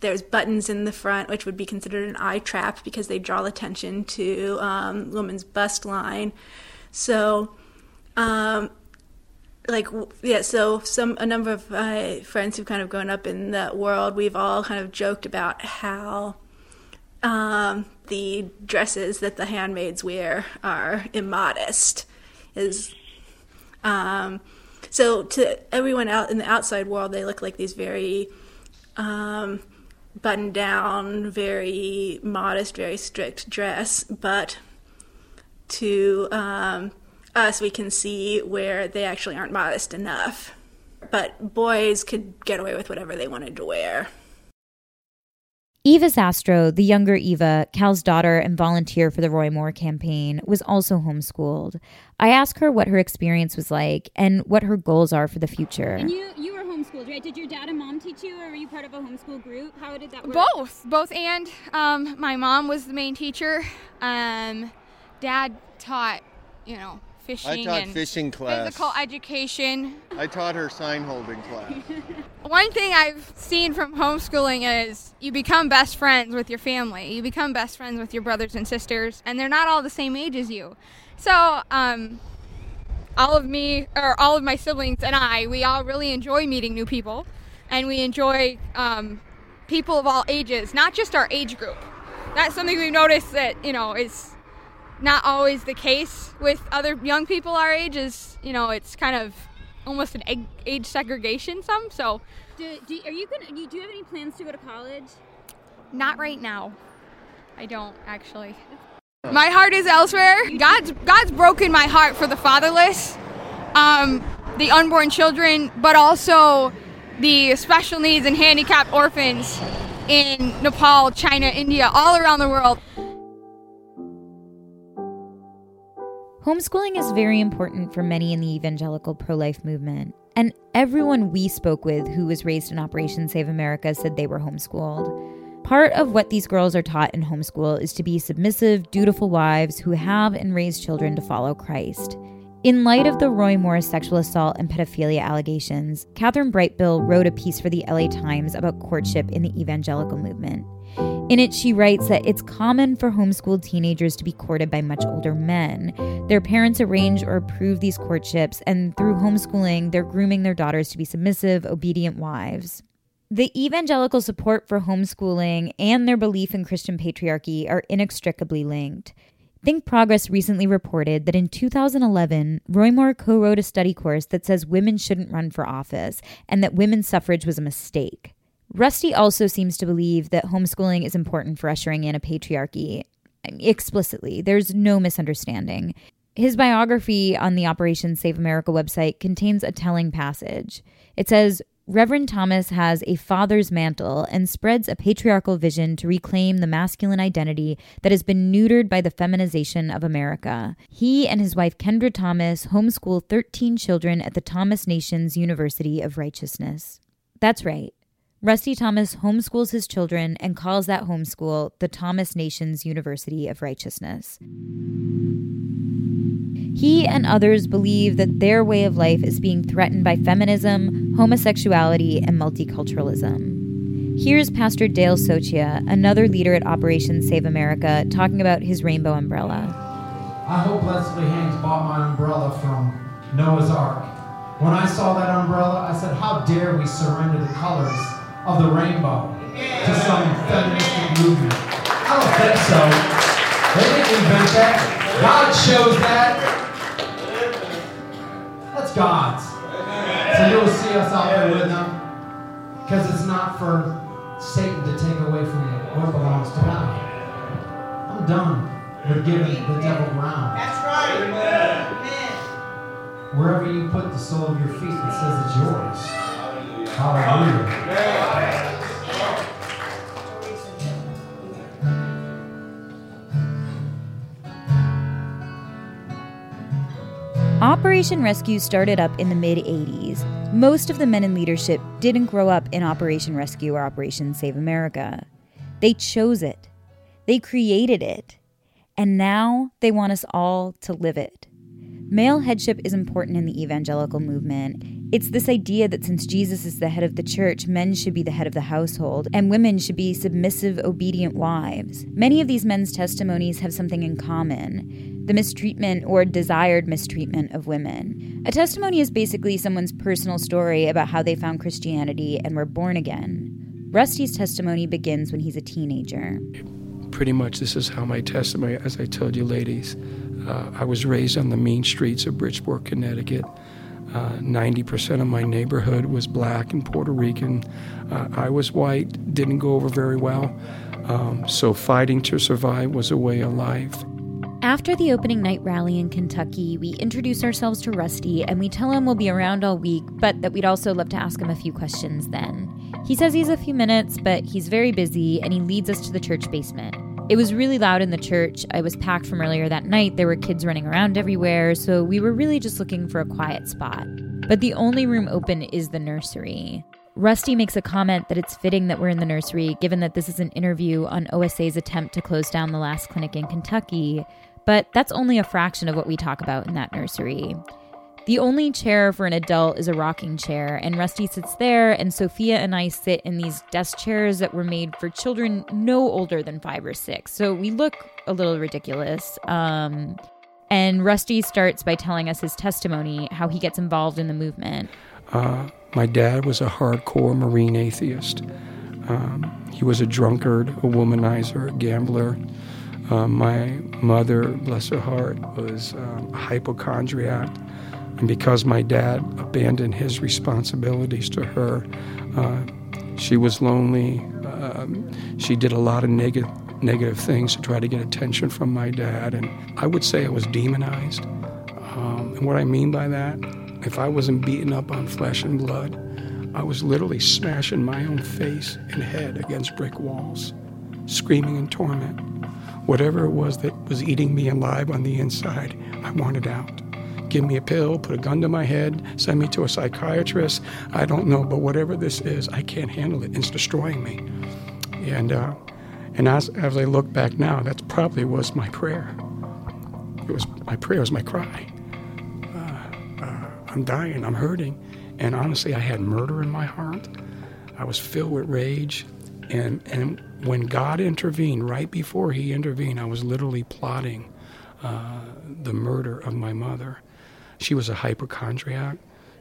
there's buttons in the front, which would be considered an eye trap because they draw attention to um, women's bust line. So, um, like yeah, so some a number of my friends who've kind of grown up in that world, we've all kind of joked about how um, the dresses that the handmaids wear are immodest. Is um, so to everyone out in the outside world, they look like these very um, buttoned down, very modest, very strict dress, but to um, us, we can see where they actually aren't modest enough. But boys could get away with whatever they wanted to wear. Eva Zastrow, the younger Eva, Cal's daughter and volunteer for the Roy Moore campaign, was also homeschooled. I asked her what her experience was like and what her goals are for the future. And you, you were homeschooled, right? Did your dad and mom teach you, or were you part of a homeschool group? How did that work? Both, both, and um, my mom was the main teacher. Um, dad taught, you know, fishing. I taught and fishing class. Physical education. I taught her sign holding class. One thing I've seen from homeschooling is you become best friends with your family. You become best friends with your brothers and sisters, and they're not all the same age as you. So, um, all of me, or all of my siblings and I, we all really enjoy meeting new people, and we enjoy um, people of all ages, not just our age group. That's something we've noticed that, you know, is not always the case with other young people our age is you know it's kind of almost an age, segregation some so Do, do, are you gonna? You, do you have any plans to go to college? not right now i don't actually my heart is elsewhere god's god's broken my heart for the fatherless um, the unborn children but also the special needs and handicapped orphans in nepal china india all around the world Homeschooling is very important for many in the evangelical pro life movement. And everyone we spoke with who was raised in Operation Save America said they were homeschooled. Part of what these girls are taught in homeschool is to be submissive, dutiful wives who have and raise children to follow Christ. In light of the Roy Moore sexual assault and pedophilia allegations, Kathryn Brightbill wrote a piece for the LA Times about courtship in the evangelical movement. In it, she writes that it's common for homeschooled teenagers to be courted by much older men. Their parents arrange or approve these courtships, and through homeschooling, they're grooming their daughters to be submissive, obedient wives. The evangelical support for homeschooling and their belief in Christian patriarchy are inextricably linked. Think Progress recently reported that in 2011, Roy Moore co wrote a study course that says women shouldn't run for office and that women's suffrage was a mistake. Rusty also seems to believe that homeschooling is important for ushering in a patriarchy. Explicitly, there's no misunderstanding. His biography on the Operation Save America website contains a telling passage. It says, Reverend Thomas has a father's mantle and spreads a patriarchal vision to reclaim the masculine identity that has been neutered by the feminization of America. He and his wife Kendra Thomas homeschool 13 children at the Thomas Nations University of Righteousness. That's right. Rusty Thomas homeschools his children and calls that homeschool the Thomas Nations University of Righteousness. He and others believe that their way of life is being threatened by feminism, homosexuality, and multiculturalism. Here's Pastor Dale Sochia, another leader at Operation Save America, talking about his rainbow umbrella. I hope Leslie Haynes bought my umbrella from Noah's Ark. When I saw that umbrella, I said, How dare we surrender the colors of the rainbow to some feministic movement? I don't think so. They didn't invent that. God chose that. That's God's. So you'll see us out there with them because it's not for Satan to take away from you. what belongs to God. I'm done with giving the devil ground. That's right. Amen. Wherever you put the sole of your feet, it says it's yours. Hallelujah. Operation Rescue started up in the mid 80s. Most of the men in leadership didn't grow up in Operation Rescue or Operation Save America. They chose it, they created it, and now they want us all to live it. Male headship is important in the evangelical movement. It's this idea that since Jesus is the head of the church, men should be the head of the household, and women should be submissive, obedient wives. Many of these men's testimonies have something in common the mistreatment or desired mistreatment of women. A testimony is basically someone's personal story about how they found Christianity and were born again. Rusty's testimony begins when he's a teenager. pretty much this is how my testimony, as I told you, ladies, uh, I was raised on the mean streets of Bridgeport, Connecticut. Uh, 90% of my neighborhood was black and Puerto Rican. Uh, I was white, didn't go over very well. Um, so fighting to survive was a way of life. After the opening night rally in Kentucky, we introduce ourselves to Rusty and we tell him we'll be around all week, but that we'd also love to ask him a few questions then. He says he's a few minutes, but he's very busy and he leads us to the church basement. It was really loud in the church. I was packed from earlier that night. There were kids running around everywhere, so we were really just looking for a quiet spot. But the only room open is the nursery. Rusty makes a comment that it's fitting that we're in the nursery, given that this is an interview on OSA's attempt to close down the last clinic in Kentucky. But that's only a fraction of what we talk about in that nursery. The only chair for an adult is a rocking chair, and Rusty sits there, and Sofia and I sit in these desk chairs that were made for children no older than five or six. So we look a little ridiculous. Um, and Rusty starts by telling us his testimony, how he gets involved in the movement. Uh, my dad was a hardcore Marine atheist. Um, he was a drunkard, a womanizer, a gambler. Uh, my mother, bless her heart, was uh, a hypochondriac. And because my dad abandoned his responsibilities to her, uh, she was lonely. Um, she did a lot of negative negative things to try to get attention from my dad. And I would say I was demonized. Um, and what I mean by that, if I wasn't beaten up on flesh and blood, I was literally smashing my own face and head against brick walls, screaming in torment. Whatever it was that was eating me alive on the inside, I wanted out give me a pill, put a gun to my head, send me to a psychiatrist. I don't know, but whatever this is, I can't handle it. It's destroying me. And uh, and as as I look back now, that probably was my prayer. It was my prayer, it was my cry. Uh, uh, I'm dying. I'm hurting. And honestly, I had murder in my heart. I was filled with rage. And and when God intervened, right before He intervened, I was literally plotting uh, the murder of my mother. She was a hypochondriac.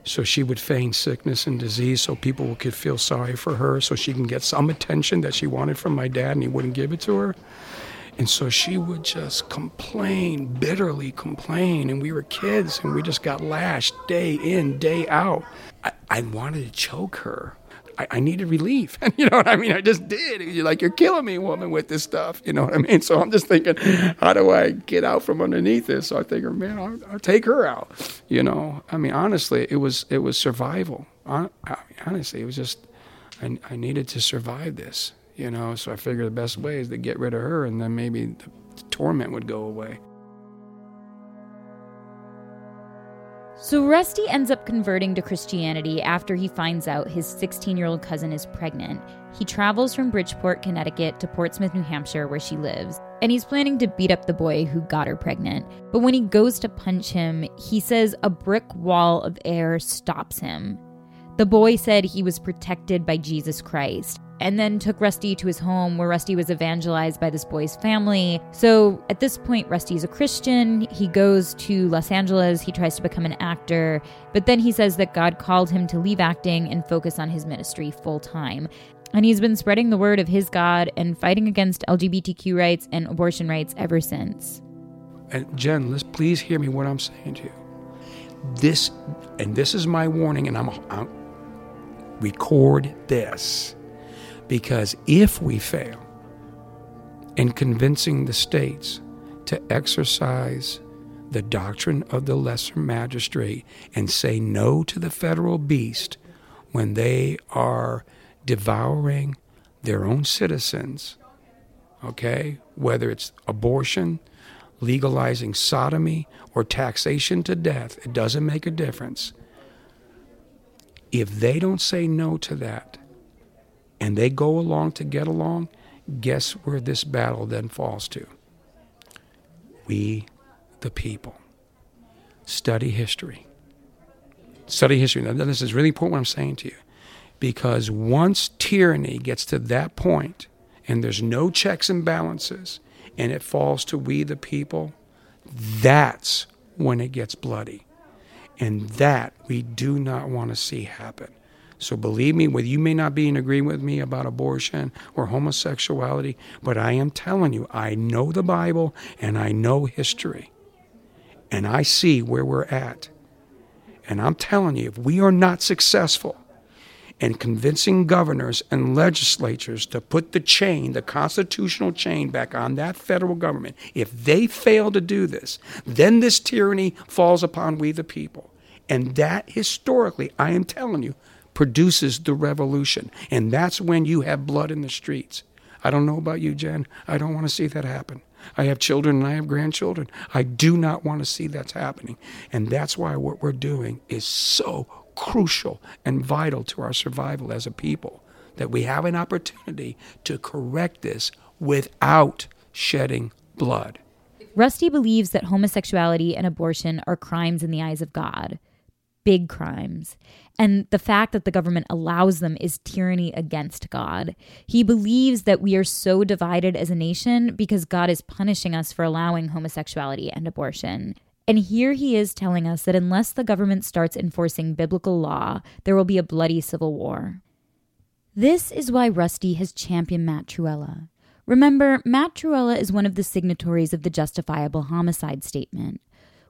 So she would feign sickness and disease so people could feel sorry for her, so she can get some attention that she wanted from my dad and he wouldn't give it to her. And so she would just complain, bitterly complain. And we were kids and we just got lashed day in, day out. I, I wanted to choke her. I, I needed relief. And you know what I mean? I just did. You're like, you're killing me, woman, with this stuff. You know what I mean? So I'm just thinking, how do I get out from underneath this? So I think, man, I'll, I'll take her out. You know, I mean, honestly, it was it was survival. Honestly, it was just I, I needed to survive this. You know, so I figured the best way is to get rid of her, and then maybe the torment would go away. So Rusty ends up converting to Christianity after he finds out his 16 year old cousin is pregnant. He travels from Bridgeport, Connecticut to Portsmouth, New Hampshire, where she lives, and he's planning to beat up the boy who got her pregnant. But when he goes to punch him, he says a brick wall of air stops him. The boy said he was protected by Jesus Christ and then took Rusty to his home where Rusty was evangelized by this boy's family. So at this point, Rusty is a Christian. He goes to Los Angeles. He tries to become an actor. But then he says that God called him to leave acting and focus on his ministry full time. And he's been spreading the word of his God and fighting against LGBTQ rights and abortion rights ever since. And Jen, let's please hear me what I'm saying to you. This, and this is my warning, and I'm, I'm record this because if we fail in convincing the states to exercise the doctrine of the lesser magistrate and say no to the federal beast when they are devouring their own citizens, okay, whether it's abortion, legalizing sodomy, or taxation to death, it doesn't make a difference. If they don't say no to that, and they go along to get along, guess where this battle then falls to? We, the people. Study history. Study history. Now, this is really important what I'm saying to you. Because once tyranny gets to that point and there's no checks and balances and it falls to we, the people, that's when it gets bloody. And that we do not want to see happen. So believe me, whether you may not be in agreement with me about abortion or homosexuality, but I am telling you, I know the Bible and I know history. And I see where we're at. And I'm telling you, if we are not successful in convincing governors and legislatures to put the chain, the constitutional chain, back on that federal government, if they fail to do this, then this tyranny falls upon we the people. And that historically, I am telling you, produces the revolution. And that's when you have blood in the streets. I don't know about you, Jen. I don't want to see that happen. I have children and I have grandchildren. I do not want to see that's happening. And that's why what we're doing is so crucial and vital to our survival as a people that we have an opportunity to correct this without shedding blood. Rusty believes that homosexuality and abortion are crimes in the eyes of God big crimes. And the fact that the government allows them is tyranny against God. He believes that we are so divided as a nation because God is punishing us for allowing homosexuality and abortion. And here he is telling us that unless the government starts enforcing biblical law, there will be a bloody civil war. This is why Rusty has championed Matt Trewhella. Remember, Matt Trewhella is one of the signatories of the justifiable homicide statement.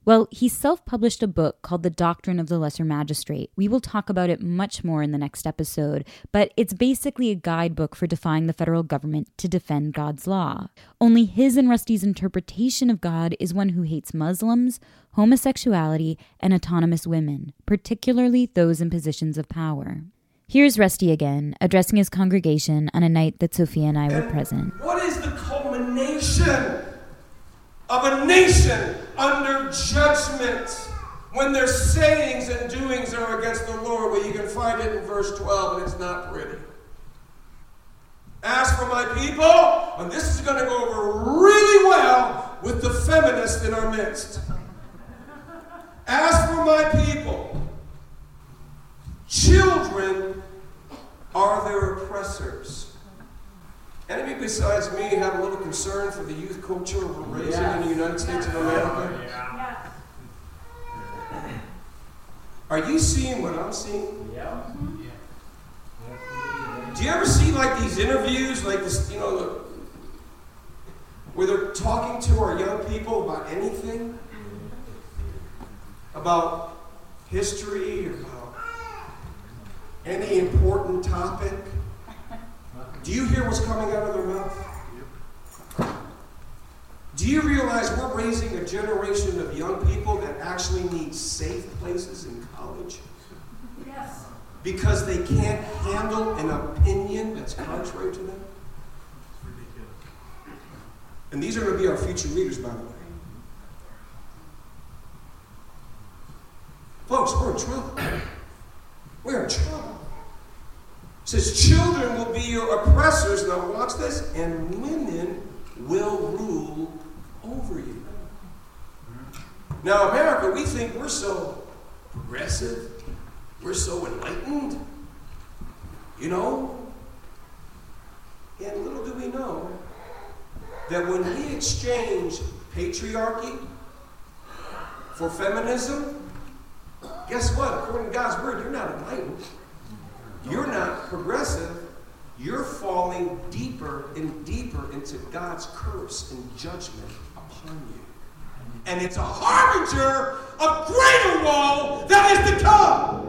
Well, he self published a book called The Doctrine of the Lesser Magistrate. We will talk about it much more in the next episode, but it's basically a guidebook for defying the federal government to defend God's law. Only his and Rusty's interpretation of God is one who hates Muslims, homosexuality, and autonomous women, particularly those in positions of power. Here's Rusty again, addressing his congregation on a night that Sofia and I were present. What is the culmination of a nation under judgment when their sayings and doings are against the Lord. Well, you can find it in verse 12, and it's not pretty. As for my people, and this is going to go over really well with the feminists in our midst. As for my people, children are their oppressors. Anybody besides me have a little concern for the youth culture we're raising in the United States of America? Yeah. Are you seeing what I'm seeing? Yeah. Do you ever see like these interviews, like this, you know, the, where they're talking to our young people about anything? About history, about any important topic? Do you hear what's coming out of their mouth? Do you realize we're raising a generation of young people that actually need safe places in college? Yes. Because they can't handle an opinion that's contrary to them? And these are going to be our future leaders, by the way. Folks, we're in trouble. We're in trouble says, Children will be your oppressors. Now, watch this. And women will rule over you. Now, America, we think we're so progressive, we're so enlightened, you know? And little do we know that when we exchange patriarchy for feminism, guess what? According to God's word, you're not enlightened. You're not progressive. You're falling deeper and deeper into God's curse and judgment upon you. And it's a harbinger of greater woe that is to come.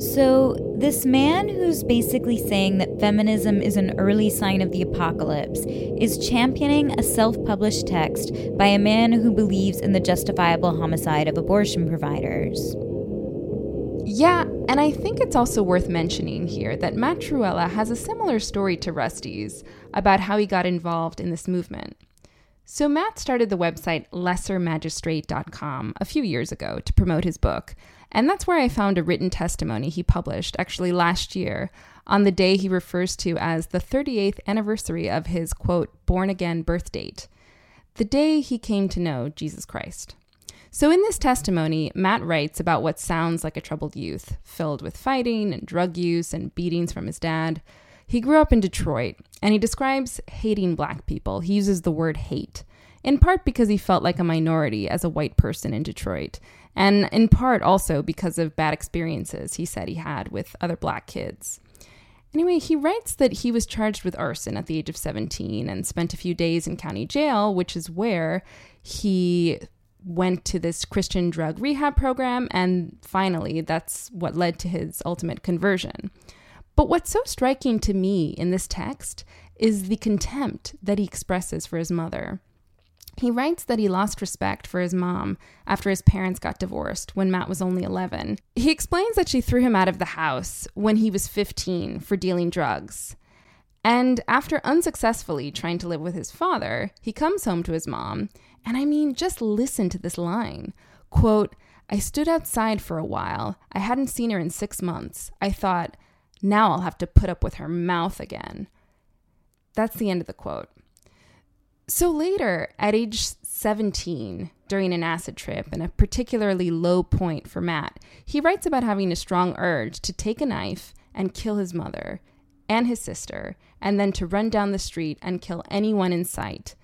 So, this man who's basically saying that feminism is an early sign of the apocalypse is championing a self published text by a man who believes in the justifiable homicide of abortion providers. Yeah, and I think it's also worth mentioning here that Matt has a similar story to Rusty's about how he got involved in this movement. So, Matt started the website lessermagistrate.com a few years ago to promote his book, and that's where I found a written testimony he published actually last year on the day he refers to as the 38th anniversary of his quote, born again birth date, the day he came to know Jesus Christ. So, in this testimony, Matt writes about what sounds like a troubled youth, filled with fighting and drug use and beatings from his dad. He grew up in Detroit, and he describes hating black people. He uses the word hate in part because he felt like a minority as a white person in Detroit, and in part also because of bad experiences he said he had with other black kids. Anyway, he writes that he was charged with arson at the age of 17 and spent a few days in county jail, which is where he went to this Christian drug rehab program, and finally, that's what led to his ultimate conversion. But what's so striking to me in this text is the contempt that he expresses for his mother. He writes that he lost respect for his mom after his parents got divorced when Matt was only 11. He explains that she threw him out of the house when he was 15 for dealing drugs. And after unsuccessfully trying to live with his father, he comes home to his mom. And I mean, just listen to this line. Quote, I stood outside for a while. I hadn't seen her in six months. I thought, now I'll have to put up with her mouth again. That's the end of the quote. So later, at age 17, during an acid trip and a particularly low point for Matt, he writes about having a strong urge to take a knife and kill his mother and his sister, and then to run down the street and kill anyone in sight.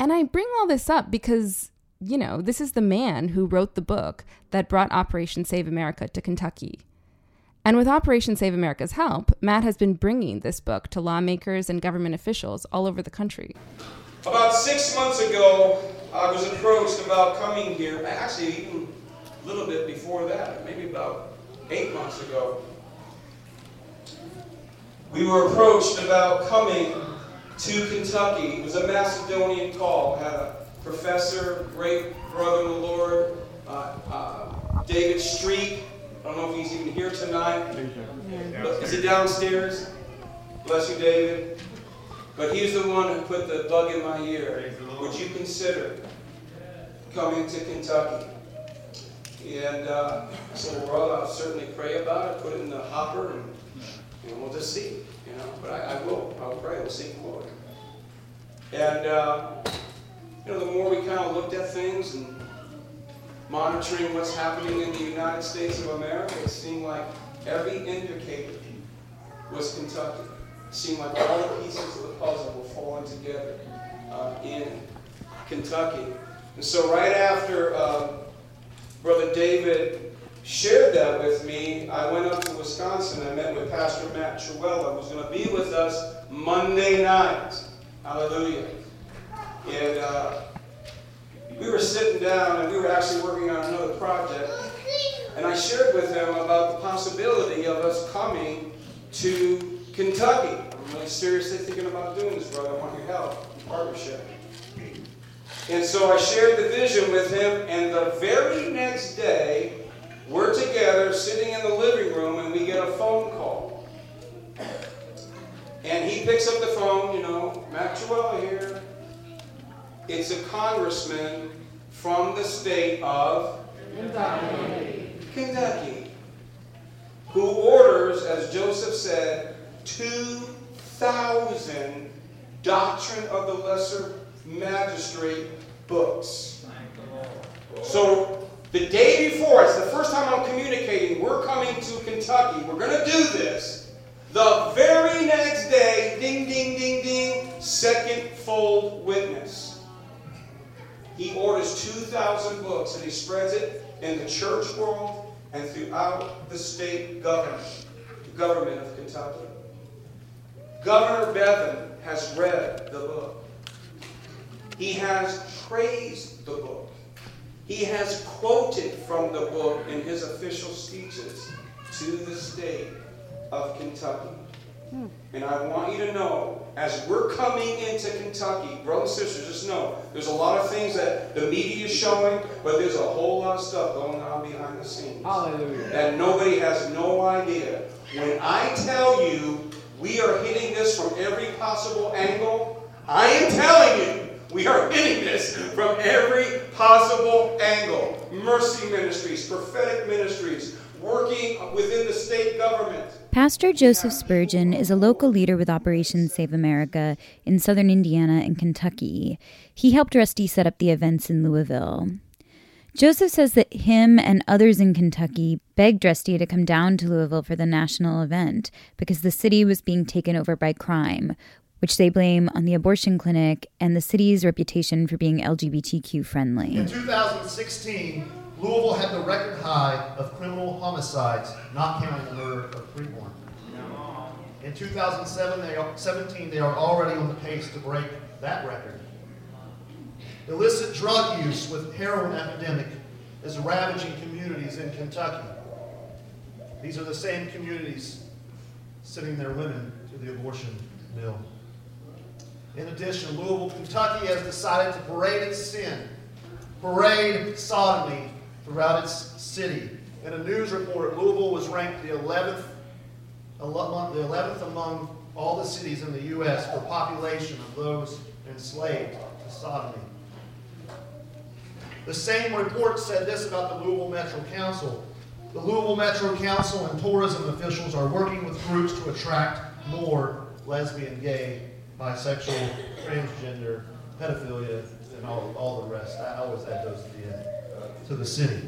And I bring all this up because, you know, this is the man who wrote the book that brought Operation Save America to Kentucky. And with Operation Save America's help, Matt has been bringing this book to lawmakers and government officials all over the country. About six months ago, I was approached about coming here, actually, even a little bit before that, maybe about eight months ago. We were approached about coming to Kentucky. It was a Macedonian call. I had a professor, great brother in the Lord, uh, uh, David Street, I don't know if he's even here tonight. But is he downstairs? Bless you, David. But he's the one who put the bug in my ear. Would you consider coming to Kentucky? And uh, I said, well, I'll certainly pray about it, put it in the hopper, and, and we'll just see. But I, I will. I'll pray. We'll see the Lord. And uh, you know, the more we kind of looked at things and monitoring what's happening in the United States of America, it seemed like every indicator was Kentucky. Seemed like all the pieces of the puzzle were falling together uh, in Kentucky. And so right after uh, Brother David shared that with me, I went up to Wisconsin. I met with Pastor Matt Trewhella, who's going to be with us Monday night. Hallelujah. And uh, we were sitting down and we were actually working on another project. And I shared with him about the possibility of us coming to Kentucky. I'm really seriously thinking about doing this, brother. I want your help, partnership. And so I shared the vision with him, and the very next day, we're together sitting in the living room, and we get a phone call. And he picks up the phone, you know, Trewhella here. It's a congressman from the state of Kentucky. Kentucky. Who orders, as Joseph said, 2,000 Doctrine of the Lesser Magistrate books. So the day before, it's the first time I'm communicating, we're coming to Kentucky. We're going to do this. The very next day, ding, ding, ding, ding, second fold witness. He orders 2,000 books and he spreads it in the church world and throughout the state government, the government of Kentucky. Governor Bevin has read the book. He has praised the book. He has quoted from the book in his official speeches to the state of Kentucky. Hmm. And I want you to know, as we're coming into Kentucky, brothers and sisters, just know there's a lot of things that the media is showing, but there's a whole lot of stuff going on behind the scenes. Hallelujah. That nobody has no idea. When I tell you we are hitting this from every possible angle, I am telling you we are hitting this from every possible angle. Mercy ministries, prophetic ministries, working within the state government. Pastor Joseph Spurgeon is a local leader with Operation Save America in southern Indiana and Kentucky. He helped Rusty set up the events in Louisville. Joseph says that him and others in Kentucky begged Rusty to come down to Louisville for the national event because the city was being taken over by crime, which they blame on the abortion clinic and the city's reputation for being LGBTQ friendly. In 2016, Louisville had the record high of criminal homicides, not counting the murder of preborn. In 2017, they are already on the pace to break that record. Illicit drug use with heroin epidemic is ravaging communities in Kentucky. These are the same communities sending their women to the abortion mill. In addition, Louisville, Kentucky has decided to parade its sin, parade sodomy throughout its city. In a news report, Louisville was ranked the 11th, the 11th among all the cities in the U.S. for population of those enslaved to sodomy. The same report said this about the Louisville Metro Council. The Louisville Metro Council and tourism officials are working with groups to attract more lesbian, gay, bisexual, transgender, pedophilia, and all, all the rest. I always add those to the end, uh, to the city.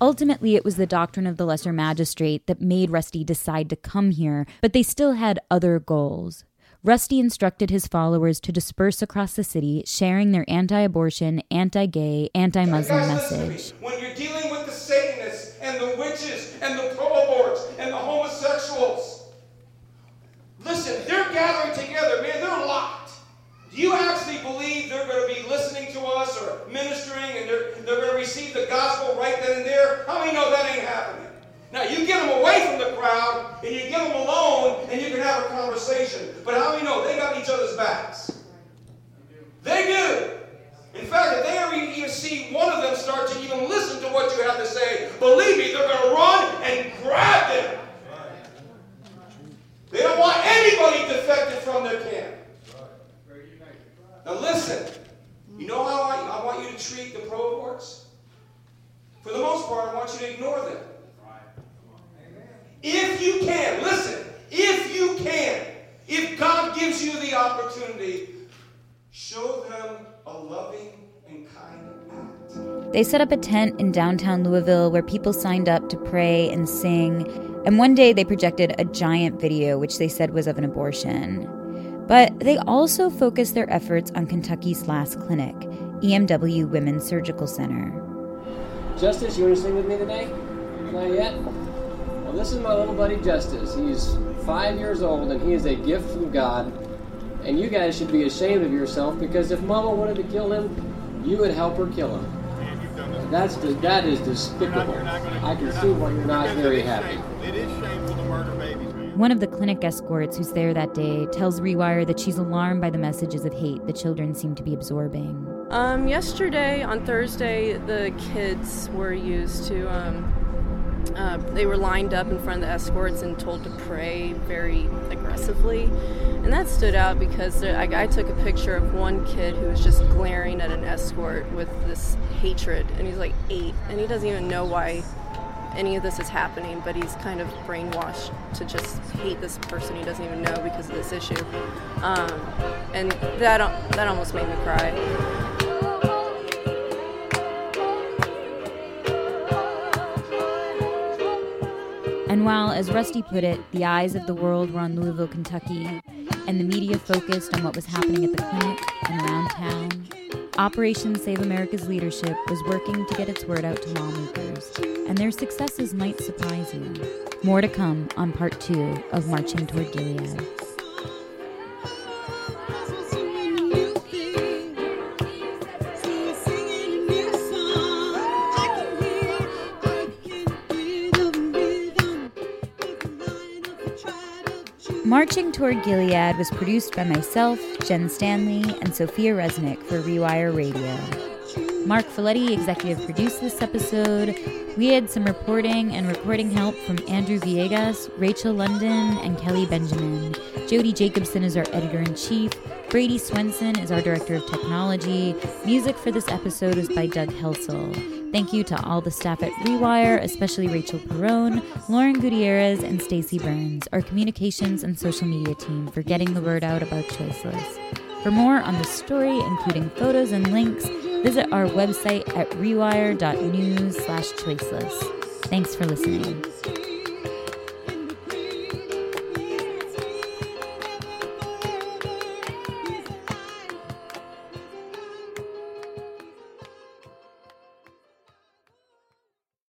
Ultimately, it was the doctrine of the lesser magistrate that made Rusty decide to come here, but they still had other goals. Rusty instructed his followers to disperse across the city, sharing their anti abortion, anti gay, anti Muslim message. When you're dealing with the Satanists and the witches and the pro aborts and the homosexuals, listen, they're gathering together, man, they're locked. Do you actually believe they're going to be listening to us or ministering and they're, they're going to receive the gospel right then and there? How many know that ain't happening? Now, you get them away from the crowd and you get them alone and you can have a conversation. But how many know they got each other's backs? They do. In fact, if they ever even see one of them start to even listen to what you have to say, believe me, they're going to run and grab them. They don't want anybody defected from their camp. Now listen, you know how I, I want you to treat the pro aborts? For the most part, I want you to ignore them. If you can, listen, if you can, if God gives you the opportunity, show them a loving and kind act. They set up a tent in downtown Louisville where people signed up to pray and sing, and one day they projected a giant video which they said was of an abortion. But they also focused their efforts on Kentucky's last clinic, EMW Women's Surgical Center. Justice, you want to sing with me today? Not yet? Well, this is my little buddy Justice. He's five years old and he is a gift from God. And you guys should be ashamed of yourself because if Mama wanted to kill him, you would help her kill him. That's the, that is despicable. I can see why you're not very happy. It is shameful to murder babies. One of the clinic escorts who's there that day tells Rewire that she's alarmed by the messages of hate the children seem to be absorbing. Um, yesterday, on Thursday, the kids were used to, um, uh, they were lined up in front of the escorts and told to pray very aggressively. And that stood out because there, I, I took a picture of one kid who was just glaring at an escort with this hatred. And he's like eight, and he doesn't even know why any of this is happening, but he's kind of brainwashed to just hate this person he doesn't even know because of this issue. Um, and that, that almost made me cry. And while, as Rusty put it, the eyes of the world were on Louisville, Kentucky, and the media focused on what was happening at the clinic and around town, Operation Save America's leadership was working to get its word out to lawmakers, and their successes might surprise you. More to come on part two of Marching Toward Gilead. Marching Toward Gilead was produced by myself, Jen Stanley, and Sofia Resnick for Rewire Radio. Mark Folletti executive produced this episode. We had some reporting and recording help from Andrew Villegas, Rachel London, and Kelly Benjamin. Jodi Jacobson is our editor in chief. Brady Swenson is our director of technology. Music for this episode is by Doug Helsel. Thank you to all the staff at Rewire, especially Rachel Perone, Lauren Gutierrez, and Stacy Burns, our communications and social media team, for getting the word out about Choiceless. For more on the story, including photos and links, visit our website at rewire.news slash choiceless. Thanks for listening.